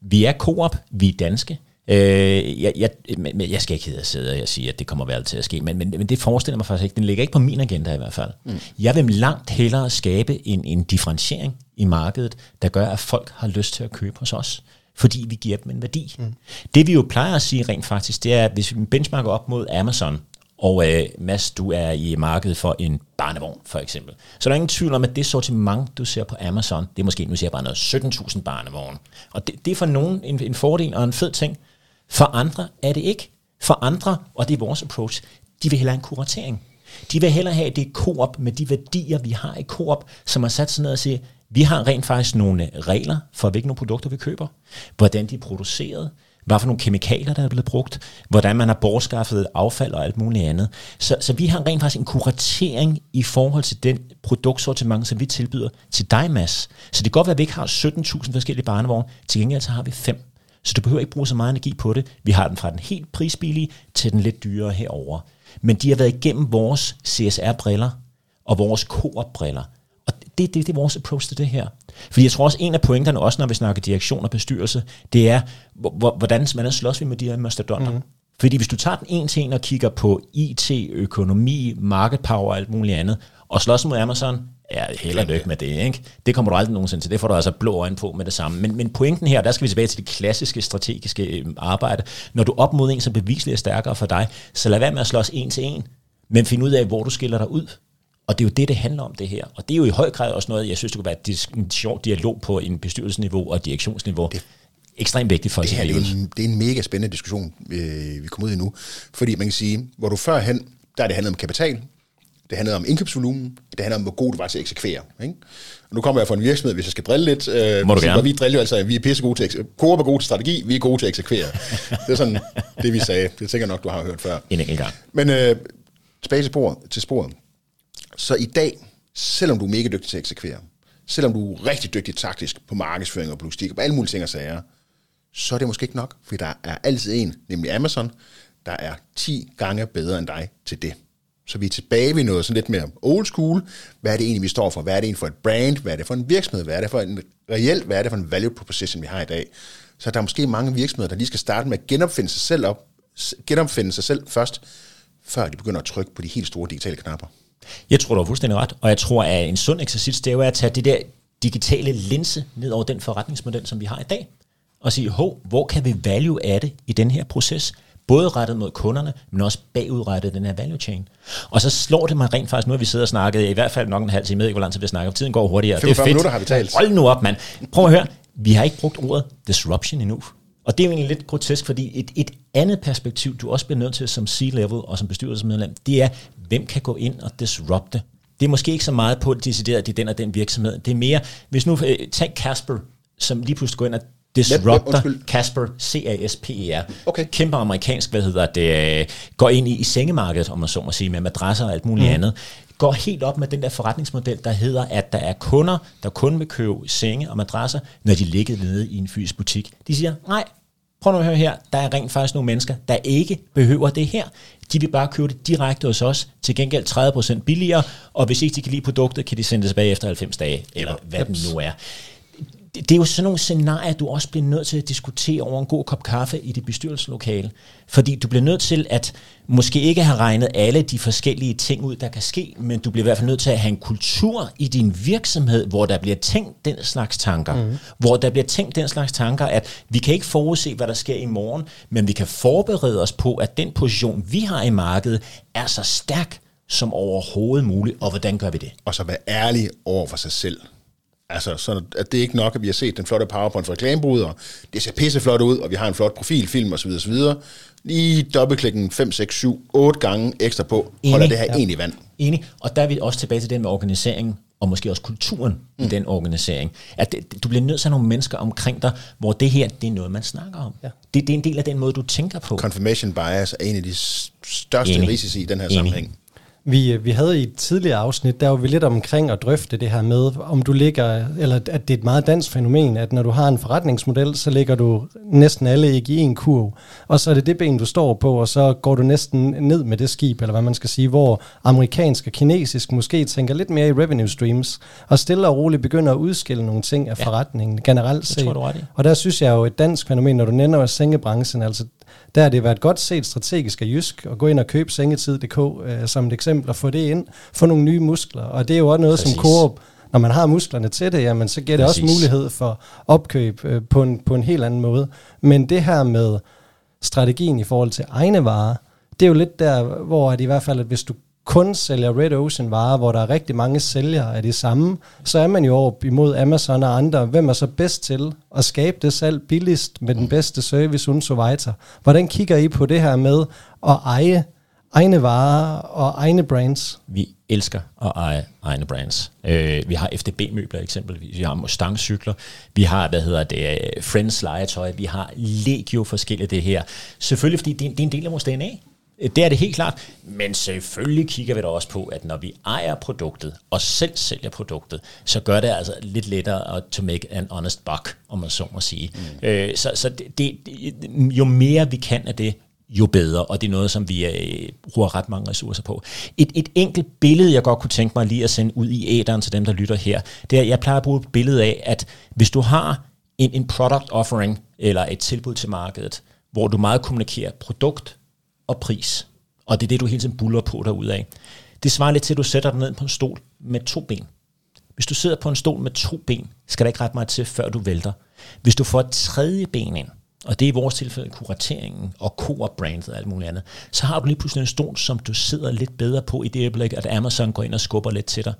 Vi er Coop, vi er danske. Øh, jeg, jeg, men jeg skal ikke hedde sidde og sige, at det kommer vel til at ske, men, men, men det forestiller mig faktisk ikke. Den ligger ikke på min agenda i hvert fald. Mm. Jeg vil langt hellere skabe en, en differentiering i markedet, der gør, at folk har lyst til at købe hos os fordi vi giver dem en værdi. Mm. Det vi jo plejer at sige rent faktisk, det er, at hvis vi benchmarker op mod Amazon, og øh, Mads, du er i markedet for en barnevogn, for eksempel. Så der er ingen tvivl om, at det sortiment, du ser på Amazon, det er måske, nu ser jeg bare noget, 17.000 barnevogne. Og det, det er for nogen en, en fordel og en fed ting. For andre er det ikke. For andre, og det er vores approach, de vil hellere have en kuratering. De vil hellere have, at det er Coop med de værdier, vi har i Coop, som har sat sig ned og siger, vi har rent faktisk nogle regler for, hvilke nogle produkter vi køber, hvordan de er produceret, hvad for nogle kemikalier, der er blevet brugt, hvordan man har bortskaffet affald og alt muligt andet. Så, så vi har rent faktisk en kuratering i forhold til den produktsortiment, som vi tilbyder til dig, Mads. Så det kan godt være, at vi ikke har 17.000 forskellige barnevogne, til gengæld så har vi fem. Så du behøver ikke bruge så meget energi på det. Vi har den fra den helt prisbillige til den lidt dyrere herover. Men de har været igennem vores CSR-briller og vores Coop-briller. Det, det, det er vores approach til det her. Fordi jeg tror også, en af pointerne, også når vi snakker direktion og bestyrelse, det er, hvor- hvor- hvordan man slås vi med de her mastodonter. Mm. Fordi hvis du tager den en til en og kigger på IT, økonomi, market power og alt muligt andet, og slås mod Amazon, ja, held og lykke med det, ikke? Det kommer du aldrig nogensinde til. Det får du altså blå øjne på med det samme. Men, men pointen her, der skal vi tilbage til det klassiske strategiske øh, arbejde. Når du er op mod en, som bevisligt er stærkere for dig, så lad være med at slås en til en, men find ud af, hvor du skiller dig ud. Og det er jo det, det handler om det her. Og det er jo i høj grad også noget, jeg synes, det kunne være en sjov dialog på en bestyrelsesniveau og direktionsniveau. Det ekstremt vigtigt for Det her det er, en, det er en mega spændende diskussion, øh, vi kommer ud i nu. Fordi man kan sige, hvor du førhen, der er det handlet om kapital, det handlede om indkøbsvolumen, det handler om, hvor god du var til at eksekvere. Ikke? Og nu kommer jeg fra en virksomhed, hvis jeg skal drille lidt. Øh, Må du så gerne. Vi driller jo altså, vi er pisse gode til at Coop er gode til strategi, vi er gode til at eksekvere. det er sådan, det vi sagde. Det tænker jeg nok, du har hørt før. En enkelt gang. Men øh, tilbage til sporet, til sporet. Så i dag, selvom du er mega dygtig til at eksekvere, selvom du er rigtig dygtig taktisk på markedsføring og logistik og på alle mulige ting og sager, så er det måske ikke nok, for der er altid en, nemlig Amazon, der er 10 gange bedre end dig til det. Så vi er tilbage ved noget sådan lidt mere old school. Hvad er det egentlig, vi står for? Hvad er det egentlig for et brand? Hvad er det for en virksomhed? Hvad er det for en reelt? Hvad er det for en value proposition, vi har i dag? Så der er måske mange virksomheder, der lige skal starte med at genopfinde sig selv, op, genopfinde sig selv først, før de begynder at trykke på de helt store digitale knapper. Jeg tror, du har fuldstændig ret, og jeg tror, at en sund eksercits, det er jo at tage det der digitale linse ned over den forretningsmodel, som vi har i dag, og sige, hov, hvor kan vi value af det i den her proces? Både rettet mod kunderne, men også bagudrettet den her value chain. Og så slår det mig rent faktisk, nu har vi siddet og snakket i hvert fald nok en halv time, jeg ved ikke, hvor lang tid vi har snakket, tiden går hurtigere. Det er 45 fedt. minutter har vi talt. Hold nu op, mand. Prøv at høre, Vi har ikke brugt ordet disruption endnu. Og det er jo egentlig lidt grotesk, fordi et, et andet perspektiv, du også bliver nødt til som C-level og som bestyrelsesmedlem, det er, hvem kan gå ind og disrupte det er måske ikke så meget på, at decideret, at det er den og den virksomhed. Det er mere, hvis nu, øh, tag Casper, som lige pludselig går ind og disrupter Casper, C-A-S-P-E-R. Okay. Kæmpe amerikansk, hvad hedder det, øh, går ind i, i sengemarkedet, om man så må sige, med madrasser og alt muligt mm. andet. Går helt op med den der forretningsmodel, der hedder, at der er kunder, der kun vil købe senge og madrasser, når de ligger nede i en fysisk butik. De siger, nej, prøv nu at høre her, der er rent faktisk nogle mennesker, der ikke behøver det her. De vil bare købe det direkte hos os, til gengæld 30% billigere, og hvis ikke de kan lide produktet, kan de sende det tilbage efter 90 dage, eller hvad det nu er det, det er jo sådan nogle scenarier, du også bliver nødt til at diskutere over en god kop kaffe i det bestyrelseslokale. Fordi du bliver nødt til at måske ikke have regnet alle de forskellige ting ud, der kan ske, men du bliver i hvert fald nødt til at have en kultur i din virksomhed, hvor der bliver tænkt den slags tanker. Mm. Hvor der bliver tænkt den slags tanker, at vi kan ikke forudse, hvad der sker i morgen, men vi kan forberede os på, at den position, vi har i markedet, er så stærk som overhovedet muligt, og hvordan gør vi det? Og så være ærlig over for sig selv. Altså, så at det er ikke nok, at vi har set den flotte PowerPoint fra reklamebrud, og det ser pisseflot ud, og vi har en flot profil, film osv. osv. Lige dobbeltklikken 5, 6, 7, 8 gange ekstra på, Enig. holder det her ja. egentlig vand. Enig, og der er vi også tilbage til det med organiseringen, og måske også kulturen mm. i den organisering. At det, du bliver nødt til at have nogle mennesker omkring dig, hvor det her, det er noget, man snakker om. Ja. Det, det er en del af den måde, du tænker på. Confirmation bias er en af de største Enig. risici i den her Enig. sammenhæng. Vi, vi havde i et tidligere afsnit, der var vi lidt omkring at drøfte det her med, om du ligger, eller at det er et meget dansk fænomen, at når du har en forretningsmodel, så ligger du næsten alle ikke i en kurv, og så er det det ben, du står på, og så går du næsten ned med det skib, eller hvad man skal sige, hvor amerikansk og kinesisk måske tænker lidt mere i revenue streams, og stille og roligt begynder at udskille nogle ting af ja. forretningen generelt set. Og der synes jeg jo et dansk fænomen, når du nænder sengebranchen, altså der har det været godt set strategisk af Jysk at gå ind og købe sengetid.dk øh, som et eksempel og få det ind, få nogle nye muskler. Og det er jo også noget, Præcis. som Coop, når man har musklerne til det, jamen, så giver det Præcis. også mulighed for opkøb øh, på, en, på en helt anden måde. Men det her med strategien i forhold til egne varer, det er jo lidt der, hvor at i hvert fald, at hvis du kun sælger Red Ocean varer, hvor der er rigtig mange sælgere af det samme, så er man jo op imod Amazon og andre. Hvem er så bedst til at skabe det salg billigst med den bedste service uden so weiter? Hvordan kigger I på det her med at eje egne varer og egne brands? Vi elsker at eje egne brands. Øh, vi har FDB-møbler eksempelvis, vi har Mustang-cykler, vi har, hvad hedder det, øh, Friends legetøj, vi har legio forskellige det her. Selvfølgelig, fordi det det er en del af vores DNA. Det er det helt klart, men selvfølgelig kigger vi da også på, at når vi ejer produktet og selv sælger produktet, så gør det altså lidt lettere at to make an honest buck, om man så må sige. Mm. Øh, så så det, det, jo mere vi kan af det, jo bedre, og det er noget, som vi øh, bruger ret mange ressourcer på. Et, et enkelt billede, jeg godt kunne tænke mig lige at sende ud i æderen til dem, der lytter her, det er, jeg plejer at bruge et billede af, at hvis du har en, en product offering, eller et tilbud til markedet, hvor du meget kommunikerer produkt, og pris. Og det er det, du hele tiden buller på af. Det svarer lidt til, at du sætter dig ned på en stol med to ben. Hvis du sidder på en stol med to ben, skal der ikke ret meget til, før du vælter. Hvis du får et tredje ben ind, og det er i vores tilfælde kurateringen og Coop-brandet og alt muligt andet, så har du lige pludselig en stol, som du sidder lidt bedre på i det øjeblik, at Amazon går ind og skubber lidt til dig.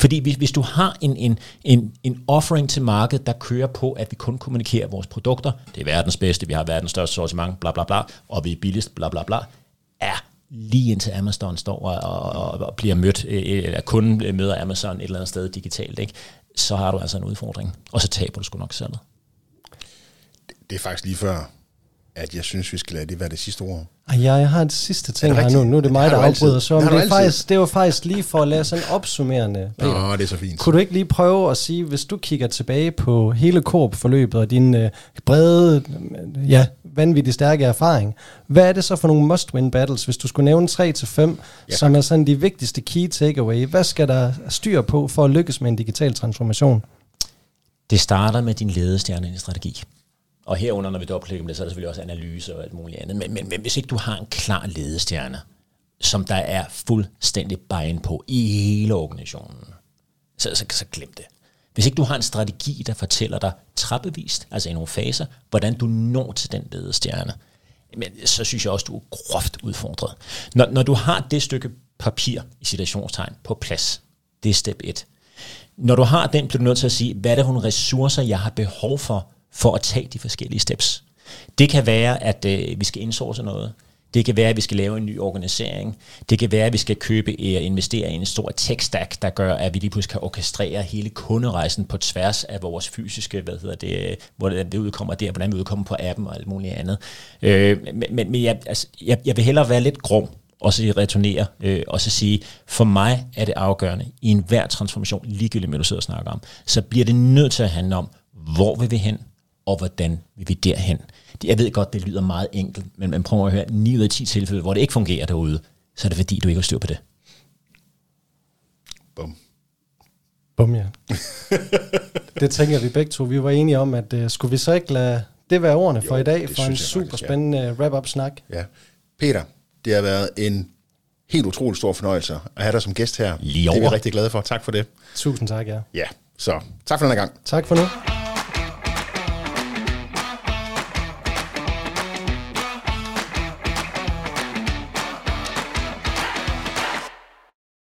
Fordi hvis, hvis du har en, en, en, en offering til markedet, der kører på, at vi kun kommunikerer vores produkter, det er verdens bedste, vi har verdens største sortiment, bla bla bla, og vi er billigst, bla bla bla, er lige indtil Amazon står og, og, og bliver mødt, øh, øh, eller kunden møder Amazon et eller andet sted digitalt, ikke? så har du altså en udfordring, og så taber du sgu nok salget. Det er faktisk lige før, at jeg synes, vi skal lade det være det sidste ord. Ej, ja, jeg har et sidste ting her nu. Nu er det mig, der afbryder. Så det, det, er faktisk, det var faktisk lige for at lade sådan opsummerende. Nå, det er så fint. Kunne du ikke lige prøve at sige, hvis du kigger tilbage på hele Coop-forløbet og din øh, brede, ja, vanvittigt stærke erfaring, hvad er det så for nogle must-win battles, hvis du skulle nævne 3 til 5, ja. som er sådan de vigtigste key takeaway? Hvad skal der styr på for at lykkes med en digital transformation? Det starter med din ledestjerne i strategi. Og herunder, når vi dobbeltklikker det, så er der selvfølgelig også analyse og alt muligt andet. Men, men, men hvis ikke du har en klar ledestjerne, som der er fuldstændig bejen på i hele organisationen, så, så, så glem det. Hvis ikke du har en strategi, der fortæller dig trappevist, altså i nogle faser, hvordan du når til den ledestjerne, men så synes jeg også, du er groft udfordret. Når, når du har det stykke papir i situationstegn på plads, det er step 1. Når du har den, bliver du nødt til at sige, hvad er det for nogle ressourcer, jeg har behov for, for at tage de forskellige steps. Det kan være, at øh, vi skal indsource noget. Det kan være, at vi skal lave en ny organisering. Det kan være, at vi skal købe og investere i en stor tech-stack, der gør, at vi lige pludselig kan orkestrere hele kunderejsen på tværs af vores fysiske, hvad hedder det, hvordan det udkommer der, hvordan vi udkommer på appen og alt muligt andet. Øh, men men jeg, altså, jeg, jeg vil hellere være lidt grov og så returnere, øh, og så sige, for mig er det afgørende i enhver transformation, ligegyldigt med du sidder og snakker om, så bliver det nødt til at handle om, hvor vil vi hen, og hvordan vil vi derhen. Jeg ved godt, det lyder meget enkelt, men man prøver at høre 9 ud af 10 tilfælde, hvor det ikke fungerer derude, så er det fordi, du ikke har styr på det. Bum. Bum, ja. det tænker vi begge to. Vi var enige om, at uh, skulle vi så ikke lade det være ordene for Jo, i dag, for en super faktisk, spændende ja. wrap-up-snak. Ja. Peter, det har været en helt utrolig stor fornøjelse at have dig som gæst her. Lige Det er vi rigtig glade for. Tak for det. Tusind tak, ja. Ja, så tak for den gang. Tak for nu.